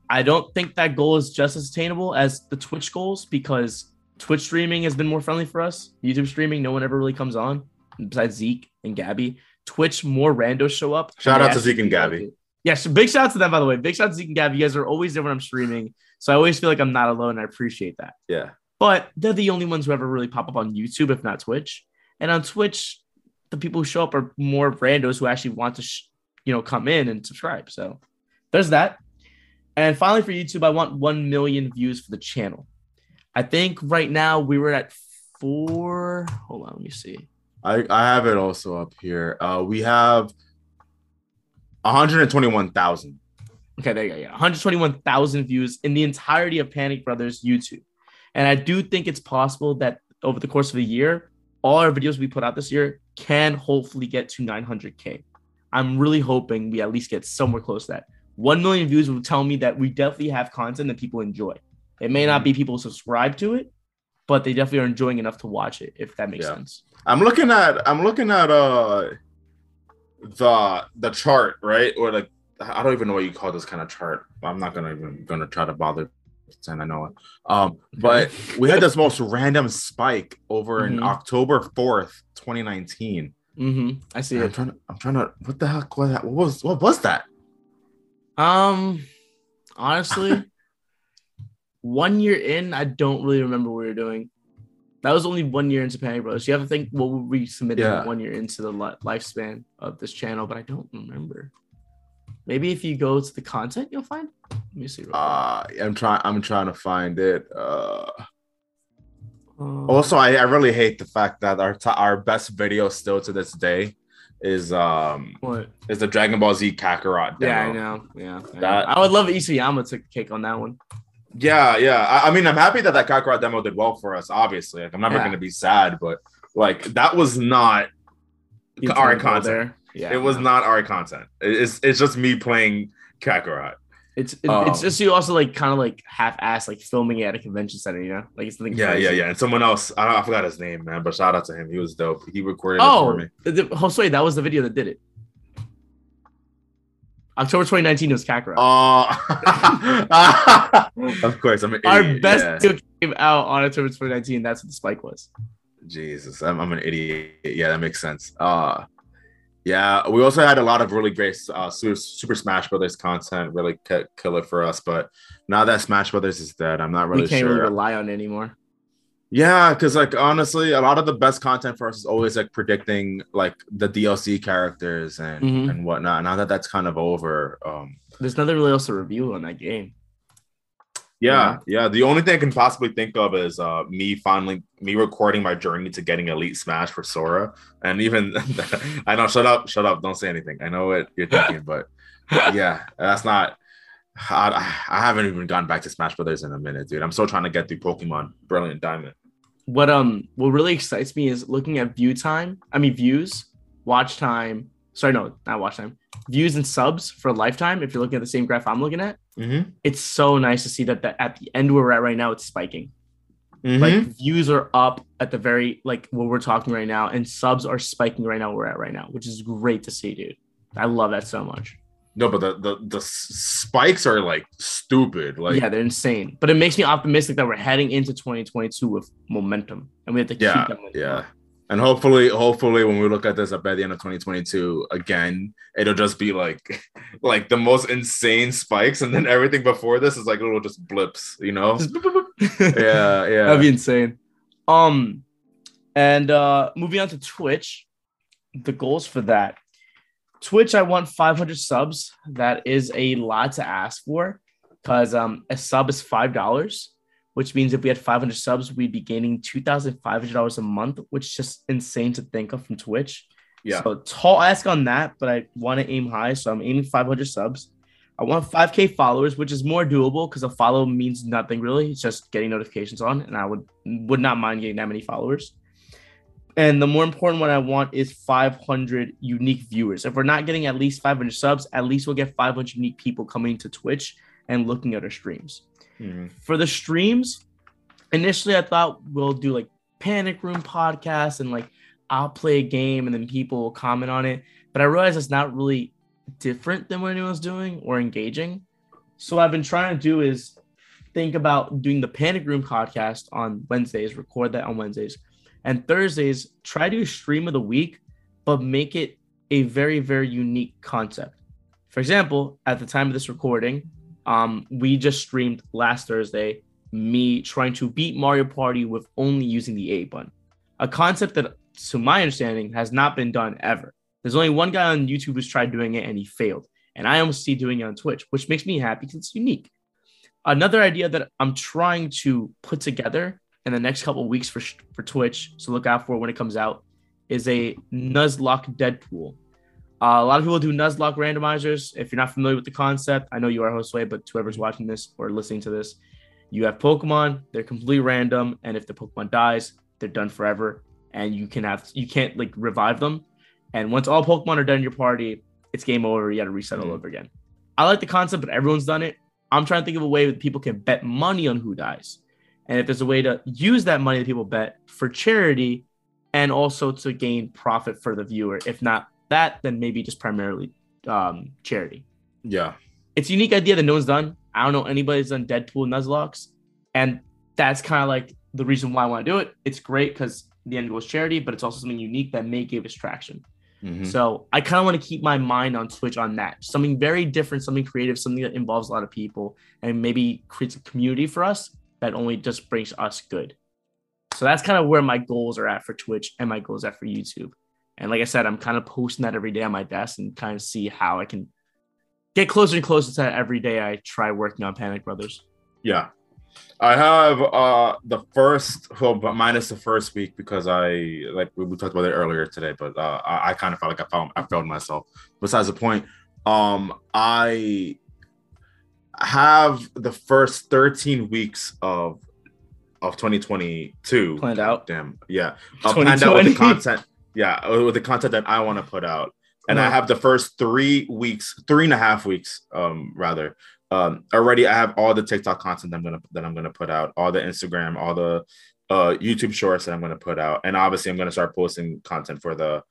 I don't think that goal is just as attainable as the Twitch goals because Twitch streaming has been more friendly for us. YouTube streaming, no one ever really comes on besides Zeke and Gabby. Twitch, more randos show up. Shout out to Zeke and Gabby. Yeah, so big shout out to them, by the way. Big shout out to Zeke and Gabby. You guys are always there when I'm streaming. So I always feel like I'm not alone. I appreciate that. Yeah. But they're the only ones who ever really pop up on YouTube, if not Twitch. And on Twitch, the people who show up are more randos who actually want to, sh- you know, come in and subscribe. So there's that. And finally, for YouTube, I want 1 million views for the channel. I think right now we were at four. Hold on, let me see. I, I have it also up here. Uh, we have 121,000. Okay, there you go. Yeah, 121,000 views in the entirety of Panic Brothers YouTube. And I do think it's possible that over the course of a year, all our videos we put out this year can hopefully get to 900K. I'm really hoping we at least get somewhere close to that. 1 million views will tell me that we definitely have content that people enjoy. It may not be people subscribe to it, but they definitely are enjoying enough to watch it, if that makes yeah. sense. I'm looking at I'm looking at uh the the chart, right? Or like I don't even know what you call this kind of chart. I'm not gonna even gonna try to bother pretend I know it. Um, <laughs> but we had this most random spike over mm-hmm. in October 4th, 2019. Mm-hmm. I see I'm it. Trying to, I'm trying to what the heck was that? What was what was that? Um honestly, <laughs> one year in, I don't really remember what we were doing. That was only one year into Panic Bros. You have to think what we submitted yeah. one year into the lifespan of this channel, but I don't remember. Maybe if you go to the content, you'll find. Let me see. Uh, I'm trying. I'm trying to find it. Uh, um, also, I, I really hate the fact that our t- our best video still to this day is um what is the Dragon Ball Z Kakarot demo. Yeah, I know. Yeah, I, that, know. I would love Isayama to cake on that one. Yeah, yeah. I, I, mean, I'm happy that that Kakarot demo did well for us. Obviously, like I'm never yeah. gonna be sad, but like that was not our content. Yeah, it was no. not our content. It's it's just me playing Kakarot. It's it, um, it's just you also like kind of like half ass like filming it at a convention center, you know? Like it's something. Yeah, crazy. yeah, yeah. And someone else, I, I forgot his name, man, but shout out to him. He was dope. He recorded oh, it for me. Oh, Josue, that was the video that did it. October 2019 was Kakarot. Oh, <laughs> of course. I'm Our best yeah. came out on October 2019. That's what the spike was. Jesus, I'm, I'm an idiot. Yeah, that makes sense. Uh yeah, we also had a lot of really great uh, Super Smash Brothers content, really kill it for us. But now that Smash Brothers is dead, I'm not really we can't sure. really rely on it anymore. Yeah, because like honestly, a lot of the best content for us is always like predicting like the DLC characters and mm-hmm. and whatnot. Now that that's kind of over, um, there's nothing really else to review on that game. Yeah, yeah. The only thing I can possibly think of is uh, me finally me recording my journey to getting Elite Smash for Sora, and even <laughs> I know. Shut up, shut up! Don't say anything. I know what you're thinking, <laughs> but yeah, that's not. I, I haven't even gone back to Smash Brothers in a minute, dude. I'm still trying to get through Pokemon Brilliant Diamond what um what really excites me is looking at view time. I mean views, watch time. Sorry, no, not watch time. Views and subs for lifetime. If you're looking at the same graph I'm looking at, mm-hmm. it's so nice to see that, that at the end where we're at right now, it's spiking. Mm-hmm. Like views are up at the very like what we're talking right now, and subs are spiking right now. Where we're at right now, which is great to see, dude. I love that so much. No, but the, the the spikes are like stupid. Like yeah, they're insane. But it makes me optimistic that we're heading into 2022 with momentum, and we have to yeah, keep Yeah, and hopefully, hopefully, when we look at this up by the end of 2022, again, it'll just be like <laughs> like the most insane spikes, and then everything before this is like little just blips. You know? <laughs> yeah, yeah. That'd be insane. Um, and uh moving on to Twitch, the goals for that Twitch, I want 500 subs. That is a lot to ask for because um, a sub is $5, which means if we had 500 subs, we'd be gaining $2,500 a month, which is just insane to think of from Twitch. Yeah. So tall ask on that, but I want to aim high. So I'm aiming 500 subs. I want 5K followers, which is more doable because a follow means nothing really. It's just getting notifications on, and I would would not mind getting that many followers. And the more important one I want is 500 unique viewers. If we're not getting at least 500 subs, at least we'll get 500 unique people coming to Twitch and looking at our streams. Mm-hmm. For the streams, initially I thought we'll do like panic room podcast and like I'll play a game and then people will comment on it. But I realized it's not really different than what anyone's doing or engaging. So what I've been trying to do is think about doing the panic room podcast on Wednesdays, record that on Wednesdays. And Thursdays, try to stream of the week, but make it a very, very unique concept. For example, at the time of this recording, um, we just streamed last Thursday me trying to beat Mario Party with only using the A button, a concept that, to my understanding, has not been done ever. There's only one guy on YouTube who's tried doing it and he failed. And I almost see doing it on Twitch, which makes me happy because it's unique. Another idea that I'm trying to put together in the next couple weeks for for Twitch, so look out for when it comes out, is a Nuzlocke Deadpool. Uh, a lot of people do Nuzlocke randomizers. If you're not familiar with the concept, I know you are Josue, but whoever's watching this or listening to this, you have Pokemon, they're completely random, and if the Pokemon dies, they're done forever, and you can have you can't like revive them. And once all Pokemon are done in your party, it's game over. You got to reset mm all over again. I like the concept, but everyone's done it. I'm trying to think of a way that people can bet money on who dies, and if there's a way to use that money that people bet for charity, and also to gain profit for the viewer. If not that, then maybe just primarily um, charity. Yeah, it's a unique idea that no one's done. I don't know anybody's done Deadpool Nuzlockes, and that's kind of like the reason why I want to do it. It's great because the end goal is charity, but it's also something unique that may give us traction. Mm-hmm. So I kind of want to keep my mind on Twitch on that. Something very different, something creative, something that involves a lot of people and maybe creates a community for us that only just brings us good. So that's kind of where my goals are at for Twitch and my goals at for YouTube. And like I said, I'm kind of posting that every day on my desk and kind of see how I can get closer and closer to that every day I try working on Panic Brothers. Yeah. I have uh the first well but minus the first week because I like we, we talked about it earlier today, but uh I, I kind of felt like I found I failed myself. Besides the point, um I have the first 13 weeks of of 2022 planned out. Damn, yeah, uh, planned out with the content. Yeah, with the content that I want to put out and I have the first three weeks, three and a half weeks, um, rather, um, already. I have all the TikTok content that I'm gonna that I'm gonna put out, all the Instagram, all the uh, YouTube shorts that I'm gonna put out, and obviously I'm gonna start posting content for the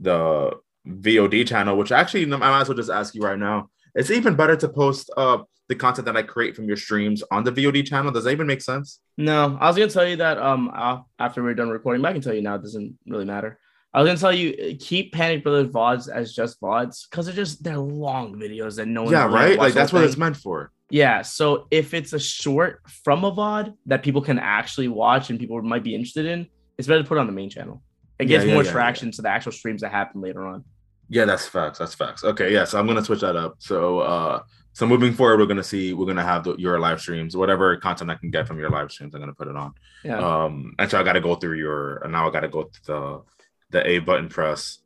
the VOD channel. Which actually, I might as well just ask you right now. It's even better to post uh, the content that I create from your streams on the VOD channel. Does that even make sense? No, I was gonna tell you that um after we're done recording, but I can tell you now. It doesn't really matter. I was gonna tell you keep Panic Brothers VODs as just VODs because they're just they're long videos that no one. Yeah, right. Like that's what it's meant for. Yeah. So if it's a short from a VOD that people can actually watch and people might be interested in, it's better to put it on the main channel. It gives yeah, yeah, more yeah, traction to the actual streams that happen later on. Yeah, that's facts. That's facts. Okay, yeah. So I'm gonna switch that up. So uh so moving forward, we're gonna see we're gonna have the, your live streams, whatever content I can get from your live streams, I'm gonna put it on. Yeah. Um, and so I got to go through your, and now I got to go to the the A button press.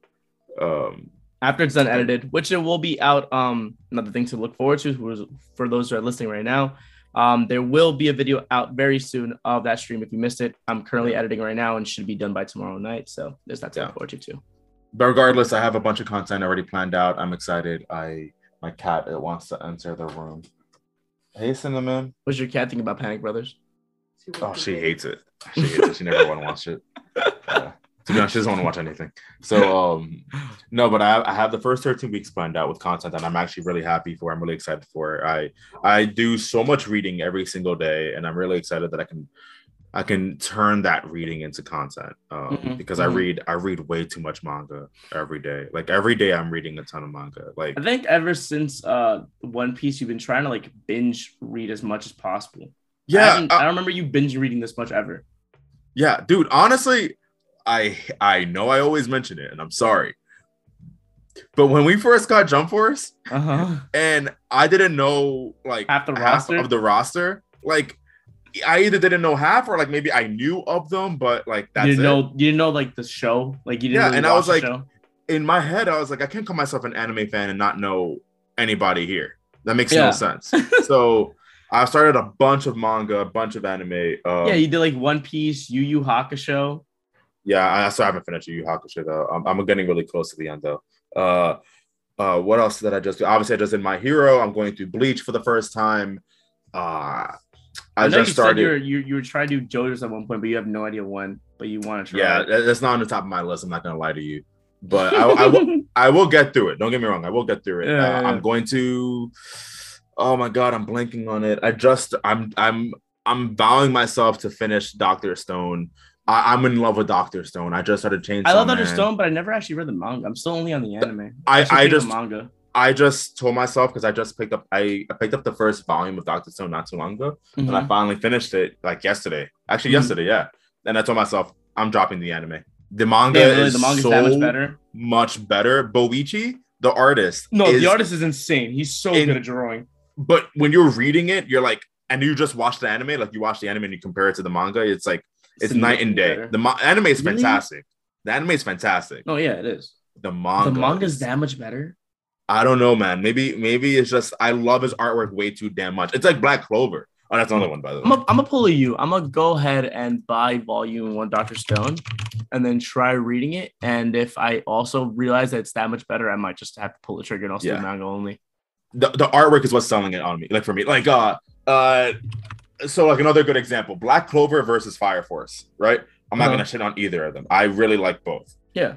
Um, after it's done edited, which it will be out. Um, another thing to look forward to for those who are listening right now. Um, there will be a video out very soon of that stream. If you missed it, I'm currently editing right now and should be done by tomorrow night. So there's that to yeah. look forward to too. But regardless, I have a bunch of content already planned out. I'm excited. I my cat it wants to enter the room. Hey cinnamon. What's your cat think about Panic Brothers? Oh, she hates it. She hates it. She never <laughs> want to watch it. Yeah. <laughs> To be honest, she doesn't want to watch anything. So um no, but I, I have the first 13 weeks planned out with content and I'm actually really happy for. I'm really excited for. I I do so much reading every single day, and I'm really excited that I can I can turn that reading into content um, mm-hmm. because mm-hmm. I read I read way too much manga every day. Like every day, I'm reading a ton of manga. Like I think ever since uh One Piece, you've been trying to like binge read as much as possible. Yeah, I, I don't remember you binge reading this much ever. Yeah, dude. Honestly, I I know I always mention it, and I'm sorry. But when we first got Jump Force, uh-huh. and I didn't know like half the half roster of the roster, like I either didn't know half or like maybe I knew of them, but like that's you didn't it. know you didn't know like the show, like you didn't. Yeah, really and I was like, show? in my head, I was like, I can't call myself an anime fan and not know anybody here. That makes yeah. no sense. <laughs> so I started a bunch of manga, a bunch of anime. Um, yeah, you did like One Piece, Yu Yu Hakusho. Yeah, I still haven't finished Yu Yu Hakusho though. I'm, I'm getting really close to the end though. Uh, uh, what else did I just do? Obviously, I just did My Hero. I'm going through Bleach for the first time. Uh, I, I, know just you started. Said you you were trying to do JoJo's at one point, but you have no idea when. But you want to try. Yeah, that's not on the top of my list. I'm not gonna lie to you, but I, I, will, <laughs> I will get through it. Don't get me wrong. I will get through it. Yeah, uh, yeah. I'm going to. Oh my god, I'm blanking on it. I just I'm I'm I'm vowing myself to finish Doctor Stone. I, am in love with Doctor Stone. I just started changing. I love Doctor Stone, but I never actually read the manga. I'm still only on the anime. I I, I just manga. I just told myself because I just picked up I, I, picked up the first volume of Doctor Stone not too long ago, mm-hmm. and I mm-hmm. finally finished it like yesterday. Actually, mm-hmm. yesterday, yeah. And I told myself I'm dropping the anime. The manga yeah, really, is the manga's so that much better. Much better. Boichi, the artist. No, is, the artist is insane. He's so in, good at drawing. But when you're reading it, you're like, and you just watch the anime, like you watch the anime and you compare it to the manga, it's like it's, it's night and day. Better. The ma- anime is really? fantastic. The anime is fantastic. Oh yeah, it is. The manga. The manga is that much better. I don't know, man. Maybe maybe it's just I love his artwork way too damn much. It's like Black Clover. Oh, that's another one, by the way. I'm gonna pull a you. I'm gonna go ahead and buy volume one Doctor Stone and then try reading it. And if I also realize that it's that much better, I might just have to pull the trigger and I'll yeah. manga only. The, the artwork is what's selling it on me. Like for me, like uh uh so like another good example, Black Clover versus Fire Force, right? I'm not uh-huh. gonna shit on either of them. I really like both. Yeah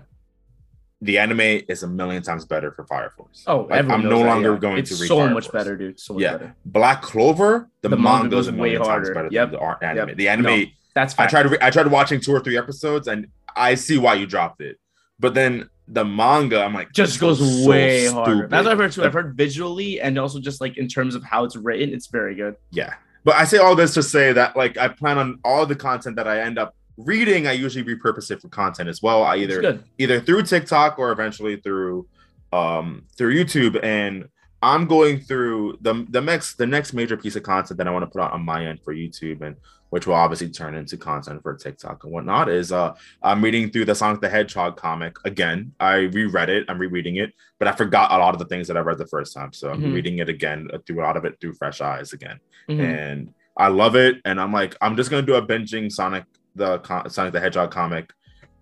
the anime is a million times better for Fire Force. Oh, like, I'm no longer yeah. going it's to read It's so Fire much Force. better, dude. So much yeah. better. Black Clover, the, the manga is a million way times better yep. than the anime. Yep. The anime, no, that's fact. I tried. Re- I tried watching two or three episodes, and I see why you dropped it. But then the manga, I'm like, just goes way harder. That's what I've heard too. I've heard visually and also just like in terms of how it's written, it's very good. Yeah, but I say all this to say that like I plan on all the content that I end up reading, I usually repurpose it for content as well. I either either through TikTok or eventually through um through YouTube. And I'm going through the the next the next major piece of content that I want to put out on my end for YouTube and which will obviously turn into content for TikTok and whatnot, is uh I'm reading through the Sonic the Hedgehog comic again. I reread it, I'm rereading it, but I forgot a lot of the things that I read the first time. So I'm mm-hmm. reading it again uh, through a lot of it through fresh eyes again. Mm-hmm. And I love it. And I'm like, I'm just gonna do a binging Sonic the con- Sonic the Hedgehog comic.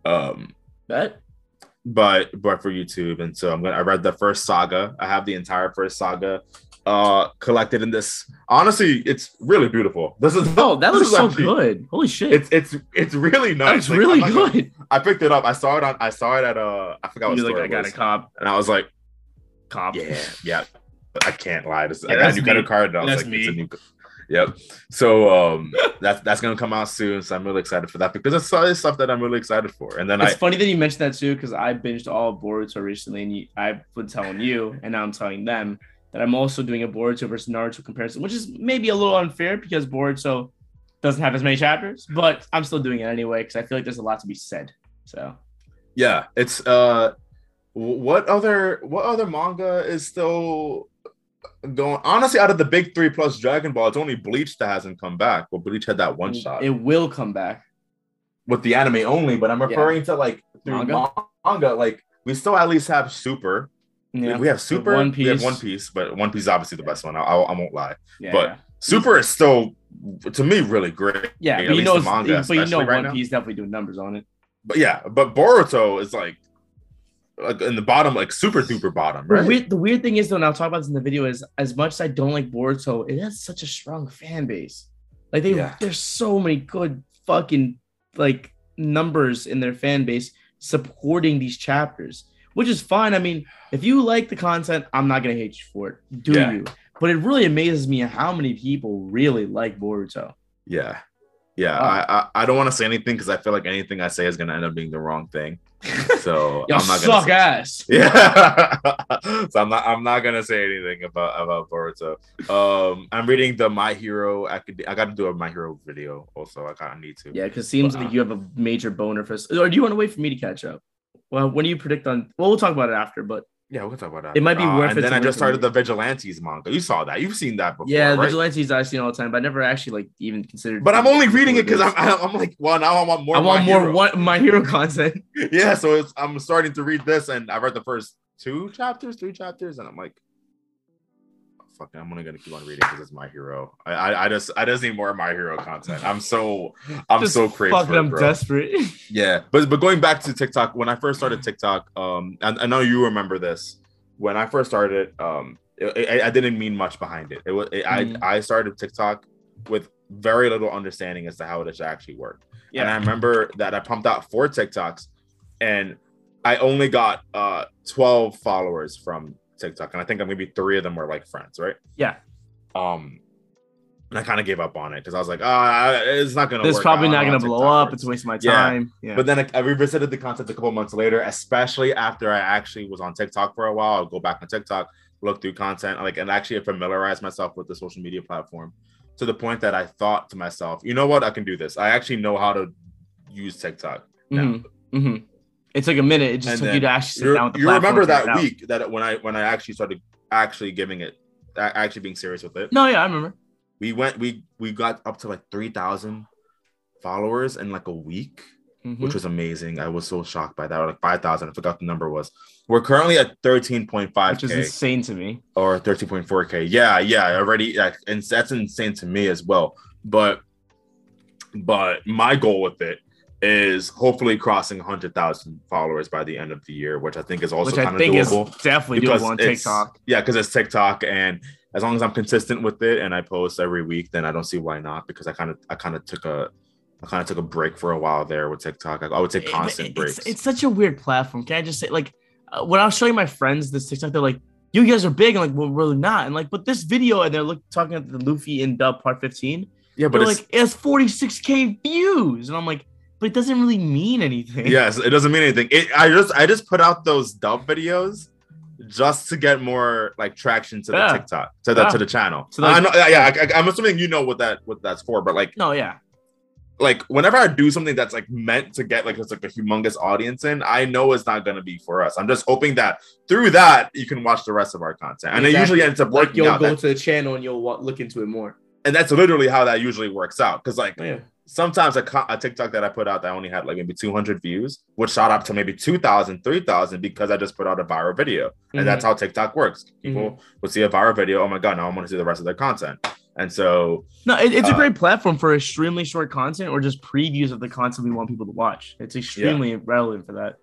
Um, but but but for YouTube, and so I'm gonna. I read the first saga. I have the entire first saga uh collected in this. Honestly it's really beautiful. This is oh that <laughs> looks so actually, good. Holy shit. It's it's it's really nice. It's like, really good gonna, i picked it up. I saw it on i saw it at uh i forgot what like, i got a cop. And i was like cop. yeah yeah. I can't lie. This, yeah, i got a new credit card and i was that's like me. it's a new Yep. So um, that's that's gonna come out soon. So I'm really excited for that because it's, it's stuff that I'm really excited for. And then it's I, funny that you mentioned that too because I binged all of Boruto recently, and you, I've been telling you, and now I'm telling them that I'm also doing a Boruto versus Naruto comparison, which is maybe a little unfair because Boruto doesn't have as many chapters, but I'm still doing it anyway because I feel like there's a lot to be said. So yeah, it's uh, what other what other manga is still going honestly out of the big three plus Dragon Ball, it's only Bleach that hasn't come back. But Bleach had that one shot. It will come back with the anime only. But I'm referring yeah. to like through manga? manga. Like we still at least have Super. Yeah. We have Super. One Piece. We have One Piece, but One Piece is obviously the best one. I, I won't lie. Yeah, but yeah. Super is still to me really great. Yeah, but you know, manga, but you know, right One now. Piece definitely doing numbers on it. But yeah, but Boruto is like like in the bottom, like super duper bottom, right? The weird, the weird thing is though, and I'll talk about this in the video, is as much as I don't like Boruto, it has such a strong fan base. Like they yeah. there's so many good fucking like numbers in their fan base supporting these chapters, which is fine. I mean, if you like the content, I'm not gonna hate you for it. Do yeah. you? But it really amazes me how many people really like Boruto. Yeah. Yeah, I, I, I don't want to say anything because I feel like anything I say is gonna end up being the wrong thing. <laughs> So I'm not gonna suck say, ass. <laughs> Yeah. so I'm not I'm not gonna say anything about about Boruto. Um, I'm reading the My Hero Academia. I got to do a My Hero video also. I kind of need to. Yeah, because seems but, like uh, you have a major boner for. Or do you want to wait for me to catch up? Well, when do you predict on? Well, we'll talk about it after, but yeah, we can talk about that. It might be uh, worth and it. Then I just started the Vigilantes manga. You saw that. You've seen that before. Yeah, right? Vigilantes I've seen all the time, but I never actually like even considered. But I'm only reading it because I'm, I'm like, well, now I want more. I want more hero. One, my hero content. <laughs> yeah, so it's, I'm starting to read this, and I read the first two chapters, three chapters, and I'm like, fuck, I'm only gonna keep on reading because it's my hero. I, I, I just I just need more my hero content. I'm so I'm just so crazy. Fucking, I'm desperate. <laughs> yeah, but but going back to TikTok, when I first started TikTok, um, and I know you remember this when I first started, um, it, it, I didn't mean much behind it. It was it, mm. I I started TikTok with very little understanding as to how it should actually work. Yeah. And I remember that I pumped out four TikToks and I only got uh 12 followers from TikTok. And I think maybe three of them were like friends, right? Yeah. Um and I kind of gave up on it because I was like, ah, oh, it's not gonna. It's probably not gonna blow up. Works. It's wasting my time. Yeah. yeah. But then I, I, revisited the content a couple months later, especially after I actually was on TikTok for a while. I'll go back on TikTok, look through content, like, and actually familiarize myself with the social media platform to the point that I thought to myself, you know what, I can do this. I actually know how to use TikTok now. Mm-hmm. Mm-hmm. It took a minute. It just and took you to actually sit down with the You remember that week that when I when I actually started actually giving it, actually being serious with it. No, yeah, I remember. We went we we got up to like 3000 followers in like a week mm-hmm. which was amazing. I was so shocked by that. Or like 5000 i forgot the number was. We're currently at 13.5 which is insane to me. or 13.4k yeah yeah already like, and that's insane to me as well. But but my goal with it is hopefully crossing 100,000 followers by the end of the year, which I think is also kind of doable. is definitely doable on TikTok. Yeah, because it's TikTok, and as long as I'm consistent with it and I post every week, then I don't see why not. Because I kind of I kind of took a I kind of took a break for a while there with TikTok. I, I would say constant it, breaks. It's, it's, such a weird platform. Can I just say, like, uh, when I was showing my friends this TikTok, they're like, "You guys are big," and like, "Well, really not." And like, but this video, and they're look, talking about the Luffy in Dub Part 15. Yeah, but it's, like, it has 46k views, and I'm like, but it doesn't really mean anything. Yes, it doesn't mean anything. It, I just I just put out those Dub videos just to get more like traction to the yeah. TikTok to the yeah. to the channel. So I know, yeah, I, am assuming you know what that what that's for, but like, no, yeah, like whenever I do something that's like meant to get like it's like a humongous audience in, I know it's not gonna be for us. I'm just hoping that through that you can watch the rest of our content, and exactly. it usually ends up working. Like you'll out. go that, to the channel and you'll look into it more, and that's literally how that usually works out. Because like. Oh, yeah sometimes a, a, TikTok that I put out that only had like maybe 200 views would shot up to maybe 2,000, 3,000 because I just put out a viral video. Mm-hmm. And that's how TikTok works. People mm-hmm. would see a viral video. Oh my God, now I want to see the rest of their content. And so, no, it, it's uh, a great platform for extremely short content or just previews of the content we want people to watch. It's extremely yeah. relevant for that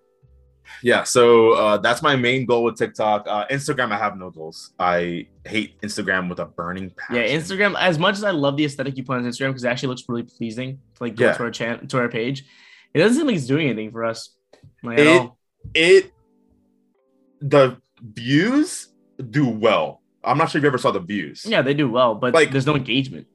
yeah so uh, that's my main goal with tiktok. Uh, instagram i have no goals. I hate instagram with a burning passion. Yeah instagram as much as i love the aesthetic you put on instagram because it actually looks really pleasing to like go yeah. to our channel to our page it doesn't seem like it's doing anything for us like, it, it the views do well. I'm not sure if you ever saw the views. Yeah they do well but like there's no engagement.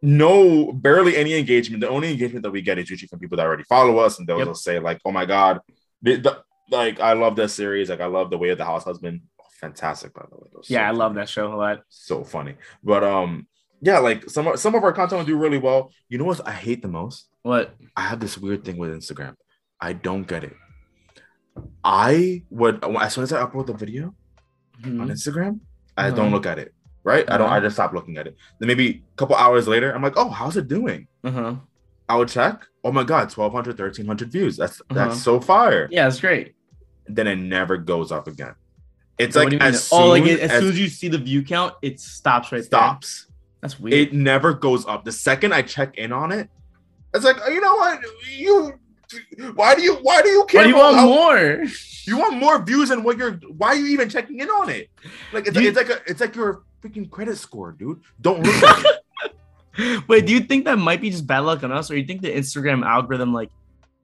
No barely any engagement. The only engagement that we get is usually from people that already follow us and they'll yep. say like oh my god. The, the, like I love that series. Like I love the way of the house husband. Oh, fantastic, by the way. Yeah, so I love that show a lot. So funny. But um, yeah, like some some of our content will do really well. You know what I hate the most? What? I have this weird thing with Instagram. I don't get it. I would as soon as I upload the video mm-hmm. on Instagram, I uh-huh. don't look at it. Right? Uh-huh. I don't. I uh-huh. just stop looking at it. Then maybe a couple hours later, I'm like, oh, how's it doing? I would check. Oh my god, 1200, 1300 views. That's uh-huh. that's so fire. Yeah, it's great. Then it never goes up again. It's so like as soon, oh, like as, as, soon as you see the view count, it stops right stops. There. That's weird. It never goes up. The second I check in on it, it's like you know what you. Why do you why do you care? Why do you want how, more? You want more views than what you're. Why are you even checking in on it? Like it's, like, it's like a it's like your freaking credit score, dude. Don't look at it. <laughs> <laughs> Wait, do you think that might be just bad luck on us, or you think the Instagram algorithm like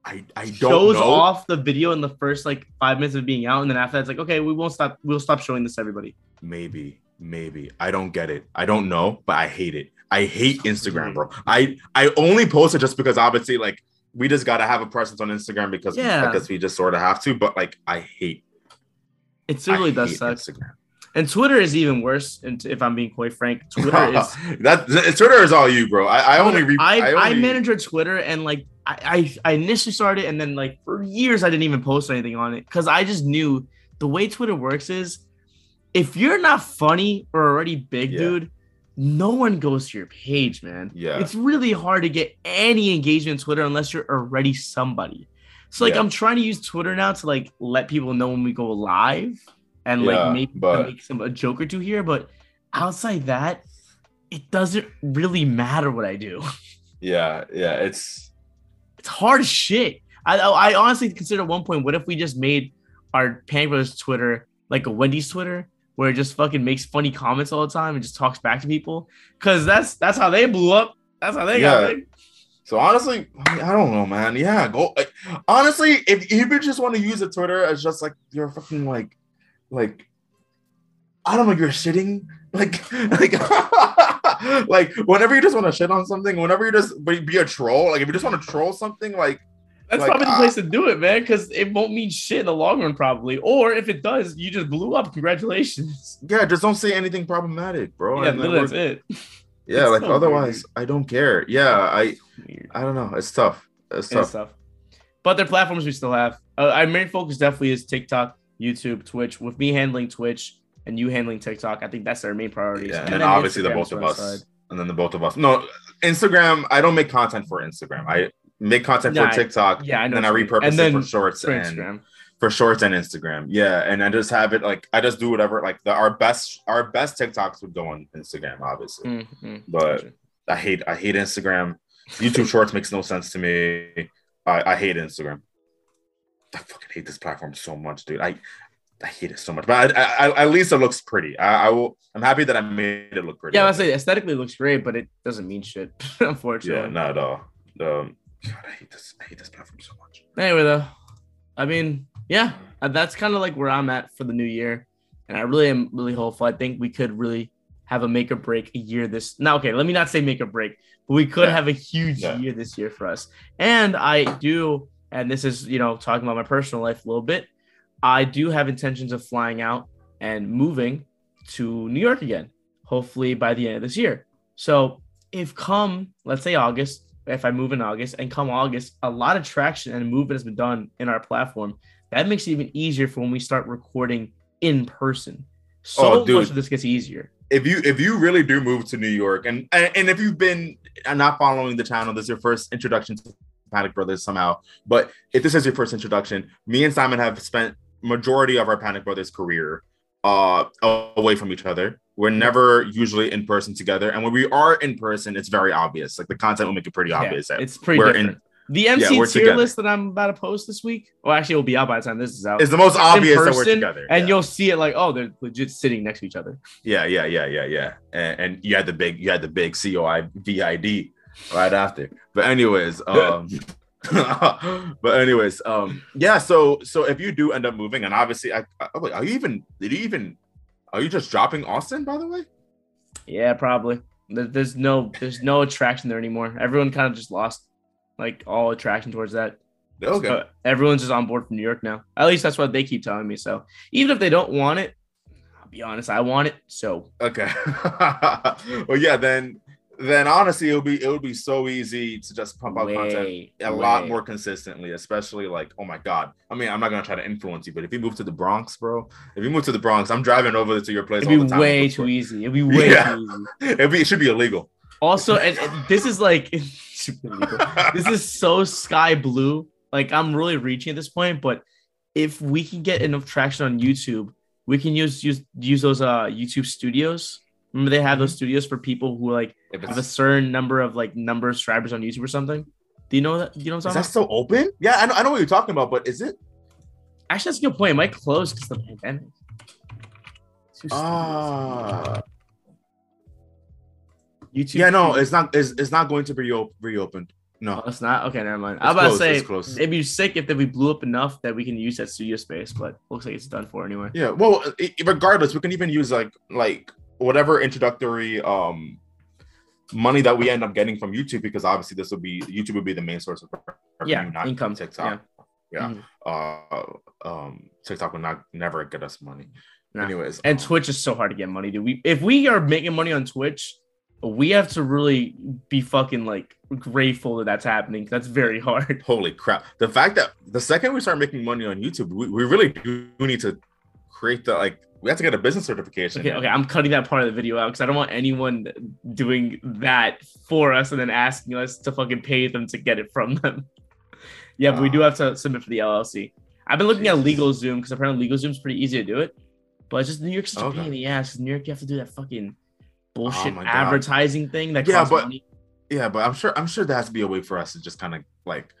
I, I don't shows know. off the video in the first like five minutes of being out, and then after that, it's like, okay, we won't stop. We'll stop showing this to everybody. Maybe, maybe I don't get it. I don't know, but I hate it. I hate Instagram, bro. I I only post it just because obviously like we just gotta have a presence on Instagram because yeah. because we just sort of have to. But like I hate. It really does suck. Instagram. And Twitter is even worse. And if I'm being quite frank, Twitter <laughs> is that Twitter is all you, bro. I, I only re- I, I, only... I manage Twitter and like I, I initially started and then like for years I didn't even post anything on it because I just knew the way Twitter works is if you're not funny or already big, yeah. dude, no one goes to your page, man. Yeah. It's really hard to get any engagement on Twitter unless you're already somebody. So like yeah. I'm trying to use Twitter now to like let people know when we go live and yeah, like maybe but... make some a joke or two here, but outside that, it doesn't really matter what I do. <laughs> Yeah, yeah, it's it's hard as shit. I I honestly consider at one point, what if we just made our Panic Brothers Twitter like a Wendy's Twitter, where it just fucking makes funny comments all the time and just talks back to people? Because that's that's how they blew up. That's how they yeah. got big. So honestly, I, mean, I, don't know, man. Yeah, go. Like, honestly, if, if you just want to use a Twitter as just like you're fucking like, like, I don't know, you're shitting like, <laughs> like, <laughs> like whenever you just want to shit on something, whenever you just be a troll, like if you just want to troll something, like that's like, probably the place to do it, man, because it won't mean shit in the long run, probably. Or if it does, you just blew up. Congratulations. <laughs> Yeah, just don't say anything problematic, bro. Yeah, that's it. Yeah, it's like so otherwise, weird. I don't care. Yeah, I, I don't know. It's tough. It's tough. It's tough. But their platforms we still have. Uh, our main focus definitely is TikTok, YouTube, Twitch. With me handling Twitch and you handling TikTok, I think that's our main priorities. Yeah, and, and then obviously the both of us. Side. And then the both of us. No, Instagram. I don't make content for Instagram. I make content for TikTok. Yeah, I know. And Then I repurpose and then it for shorts for and for shorts and Instagram. Yeah, and I just have it like I just do whatever. Like the our best our best TikToks would go on Instagram, obviously. Mm-hmm. But gotcha. I hate I hate Instagram. YouTube Shorts makes no sense to me. I, I hate Instagram. I fucking hate this platform so much, dude. I I hate it so much, but I, I, at least it looks pretty. I, I, will. I'm happy that I made it look pretty. Yeah, I say aesthetically looks great, but it doesn't mean shit. <laughs> unfortunately. Yeah, not at all. Um, God, I hate this. I hate this platform so much. Anyway, though, I mean, yeah, uh, that's kind of like where I'm at for the new year, and I really am really hopeful. I think we could really have a make or break a year this. Now, okay, let me not say make or break, but we could yeah. have a huge yeah. year this year for us. And I do, and this is you know talking about my personal life a little bit. I do have intentions of flying out and moving to New York again, hopefully by the end of this year. So if come, let's say August, if I move in August and come August, a lot of traction and movement has been done in our platform. That makes it even easier for when we start recording in person. So oh, dude, much of this gets easier. If you if you really do move to New York and and if you've been not following the channel, this is your first introduction to Panic Brothers somehow. But if this is your first introduction, me and Simon have spent majority of our Panic Brothers career uh away from each other. We're never usually in person together, and when we are in person, it's very obvious. Like the content will make it pretty obvious. Yeah, it's pretty we're different. In, the MC yeah, tier together. list that I'm about to post this week, well, actually, it will be out by the time this is out. Is the most obvious person, that we're together, and yeah. you'll see it like, oh, they're legit sitting next to each other. Yeah, yeah, yeah, yeah, yeah. And, and you had the big, you had the big COI VID right after. But anyways, um, <laughs> but anyways, um, yeah. So so if you do end up moving, and obviously, I, I are you even? Did you even? Are you just dropping Austin? By the way. Yeah, probably. There's no there's no attraction there anymore. Everyone kind of just lost like all attraction towards that. Okay. So everyone's just on board from New York now. At least that's what they keep telling me. So even if they don't want it, I'll be honest, I want it. So okay. <laughs> well, yeah. Then then honestly, it would be it would be so easy to just pump out way, content a way. lot more consistently, especially like, oh my god. I mean, I'm not gonna try to influence you, but if you move to the Bronx, bro, if you move to the Bronx, I'm driving over to your place. It'd be way too easy. It'd be way yeah. too easy. <laughs> It'd be, it should be illegal. Also, and, and this is like <laughs> this is <laughs> so sky blue. Like I'm really reaching at this point, but if we can get enough traction on YouTube, we can use use use those uh YouTube studios Remember they have those mm-hmm. studios for people who like have a certain number of like number of subscribers on YouTube or something. Do you know that? Do you know what I'm talking Is that still open? Yeah, I know, I know what you're talking about, but is it? Actually, that's a good point. It might close because the pandemic. Ah. YouTube. Yeah, no, it's not. It's, it's not going to be reopened. No, oh, it's not. Okay, never mind. I was about to say it'd be sick if we blew up enough that we can use that studio space, but looks like it's done for anyway. Yeah. Well, regardless, we can even use like like whatever introductory um money that we end up getting from YouTube because obviously this will be YouTube would be the main source of revenue, yeah, income. TikTok. Yeah. yeah. Mm-hmm. Uh um TikTok will not never get us money. Nah. Anyways. And um, Twitch is so hard to get money, dude. We if we are making money on Twitch, we have to really be fucking like grateful that that's happening. That's very hard. <laughs> Holy crap. The fact that the second we start making money on YouTube, we, we really do need to create the like we have to get a business certification. Okay, okay, I'm cutting that part of the video out because I don't want anyone doing that for us and then asking us to fucking pay them to get it from them. <laughs> yeah, but we do uh, have to submit for the LLC. I've been looking Jesus. at LegalZoom because apparently LegalZoom's pretty easy to do it, but it's just New York's such okay. a pain in the ass. New York, you have to do that fucking bullshit oh advertising thing that yeah, but money. yeah, but I'm sure I'm sure there has to be a way for us to just kind of like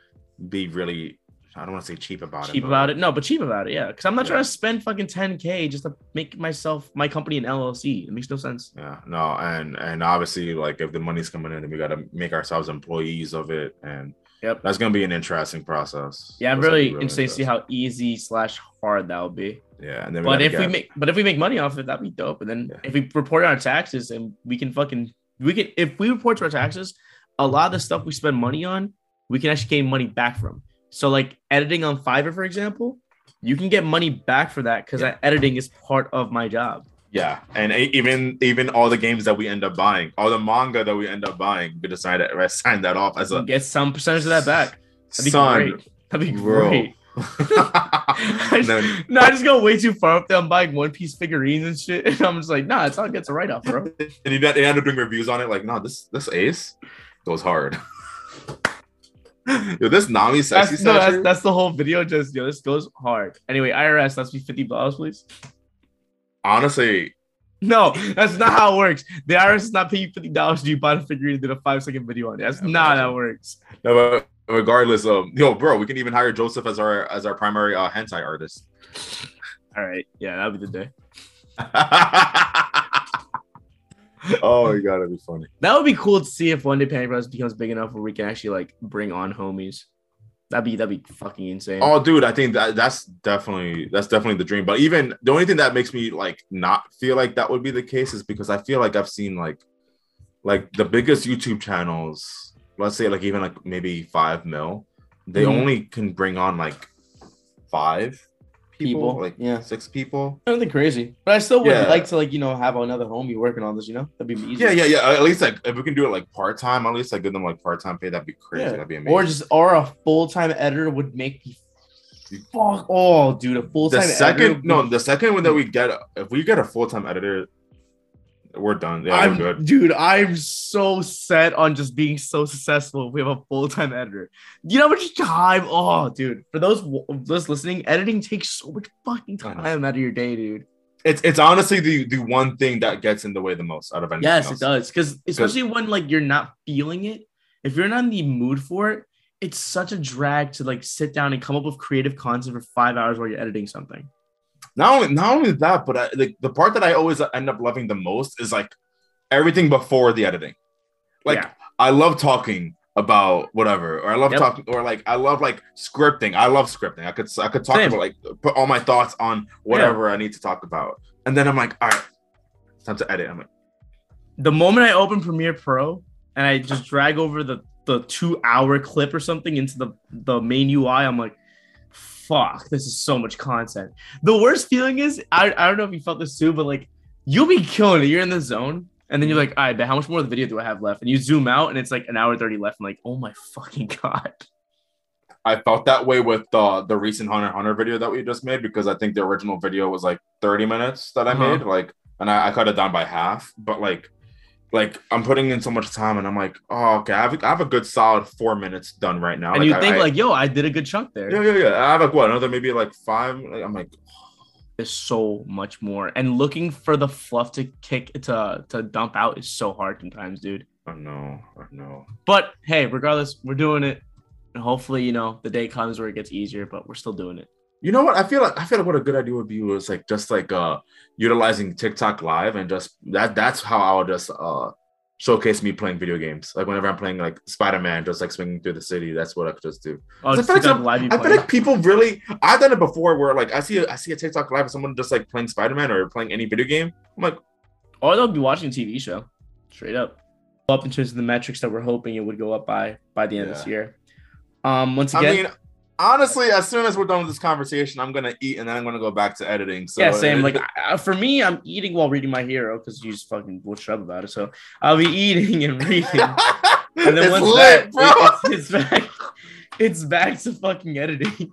be really I don't want to say cheap about cheap it. Cheap about it. No, but cheap about it. Yeah, because I'm not yeah. trying to spend fucking 10k just to make myself my company an LLC. It makes no sense. Yeah, no, and and obviously like if the money's coming in, then we got to make ourselves employees of it, and yep, that's gonna be an interesting process. Yeah, I'm really, really interested to see how easy slash hard that will be. Yeah, and then but if get... we make but if we make money off it, that'd be dope. And then yeah. if we report our taxes and we can fucking we can if we report to our taxes, a lot of the stuff we spend money on, we can actually gain money back from. So like editing on Fiverr, for example, you can get money back for that because yeah. editing is part of my job. Yeah, and even even all the games that we end up buying, all the manga that we end up buying, we decide <laughs> to sign that off as a get some percentage of that back. That'd be son, great. That'd be bro. great. <laughs> <laughs> I just, no, I just go way too far up there. I'm buying One Piece figurines and shit, and I'm just like, nah, it's not gets a write off, bro. and you end up doing reviews on it, like, no, this this Ace goes hard. Yo, this Nami sexy that's, no, that's, that's, the whole video. Just yo, this goes hard. Anyway, IRS, let's be fifty dollars, please. Honestly, no, that's not how it works. The IRS is not paying you fifty dollars to you buy a figurine and did a five second video on it. That's not how it works. No, but regardless, um, yo, bro, we can even hire Joseph as our as our primary uh, hentai artist. All right, yeah, that'll be the day. <laughs> oh, you gotta be funny. That would be cool to see if one day Panic Bros becomes big enough where we can actually like bring on homies. That'd be that'd be fucking insane. Oh, dude, I think that that's definitely that's definitely the dream. But even the only thing that makes me like not feel like that would be the case is because I feel like I've seen like like the biggest YouTube channels, let's say like even like maybe five mil, they mm-hmm. only can bring on like five people, people, like yeah, six people. Nothing crazy, but I still would yeah. like to like you know have another homie working on this. You know, that'd be easy. Yeah, yeah, yeah. At least like if we can do it like part time, at least like give them like part time pay. That'd be crazy. Yeah. That'd be amazing. Or just or a full time editor would make me. Fuck! Oh, dude, a full time. The second, no, the second one that we get, if we get a full time editor, we're done. Yeah, I'm, we're good. Dude, I'm so set on just being so successful if we have a full-time editor. You know how much time? Oh, dude. For those those listening, editing takes so much fucking time out of your day, dude. It's it's honestly the the one thing that gets in the way the most out of anything. Yes, else. it does. Because especially when like you're not feeling it, if you're not in the mood for it, it's such a drag to like sit down and come up with creative content for five hours while you're editing something not only not only that, but I, the, the part that I always end up loving the most is like everything before the editing. Like yeah. I love talking about whatever, or I love yep. talking, or like I love like scripting. I love scripting. I could I could talk Same. about like put all my thoughts on whatever yeah. I need to talk about, and then I'm like, all right, it's time to edit. I'm like, the moment I open Premiere Pro and I just drag over the the two hour clip or something into the the main UI, I'm like, fuck, this is so much content. The worst feeling is, I, I don't know if you felt this too, but like you'll be killing it. You're in the zone, and then you're like, all right, but how much more of the video do I have left? And you zoom out, and it's like an hour 30 left. I'm like, oh my fucking <laughs> god. I felt that way with the the recent Hunter Hunter video that we just made because I think the original video was like 30 minutes that I uh-huh. made, like, and I, I cut it down by half. But like, like I'm putting in so much time and I'm like, oh, okay, I have, I have a good solid four minutes done right now. And like, you think I, like, yo, I did a good chunk there. Yeah, yeah, yeah. I have like what another maybe like five. Like, I'm like, oh. there's so much more. And looking for the fluff to kick to to dump out is so hard sometimes, dude. I know, I know. But hey, regardless, we're doing it. And hopefully, you know, the day comes where it gets easier, but we're still doing it. You know what? I feel like I feel like what a good idea would be was like just like uh utilizing TikTok live and just that that's how I'll just uh showcase me playing video games. Like whenever I'm playing like Spider Man, just like swinging through the city, that's what I could just do. Oh, I, feel like, some, I feel like people really. I've done it before, where like I see a, I see a TikTok live of someone just like playing Spider Man or playing any video game. I'm like, or they'll be watching a TV show, straight up. Up in terms of the metrics that we're hoping it would go up by by the end yeah. of this year. Um, once again, I mean, honestly, as soon as we're done with this conversation, I'm gonna eat and then I'm gonna go back to editing. So yeah, same. like for me, I'm eating while reading my hero because you just fucking will shut up about it. So I'll be eating and reading, <laughs> and then it's once lit, that, it, it's, it's back, it's back to fucking editing,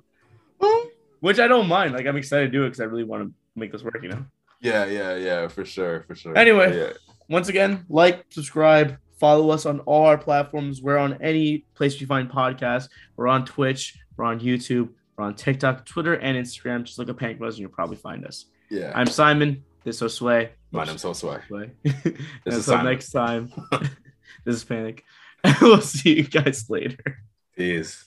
<laughs> which I don't mind. Like I'm excited to do it because I really want to make this work. You know. Yeah, yeah, yeah, for sure, for sure. Anyway, yeah. once again, like, subscribe, follow us on all our platforms. We're on any place you find podcasts. We're on Twitch. We're on YouTube. We're on TikTok, Twitter, and Instagram. Just look at Panic Bros and you'll probably find us. Yeah. I'm Simon. This is Sway. My name's Sway. <laughs> <laughs> Until next time, <laughs> this is Panic. we'll see you guys later. Peace.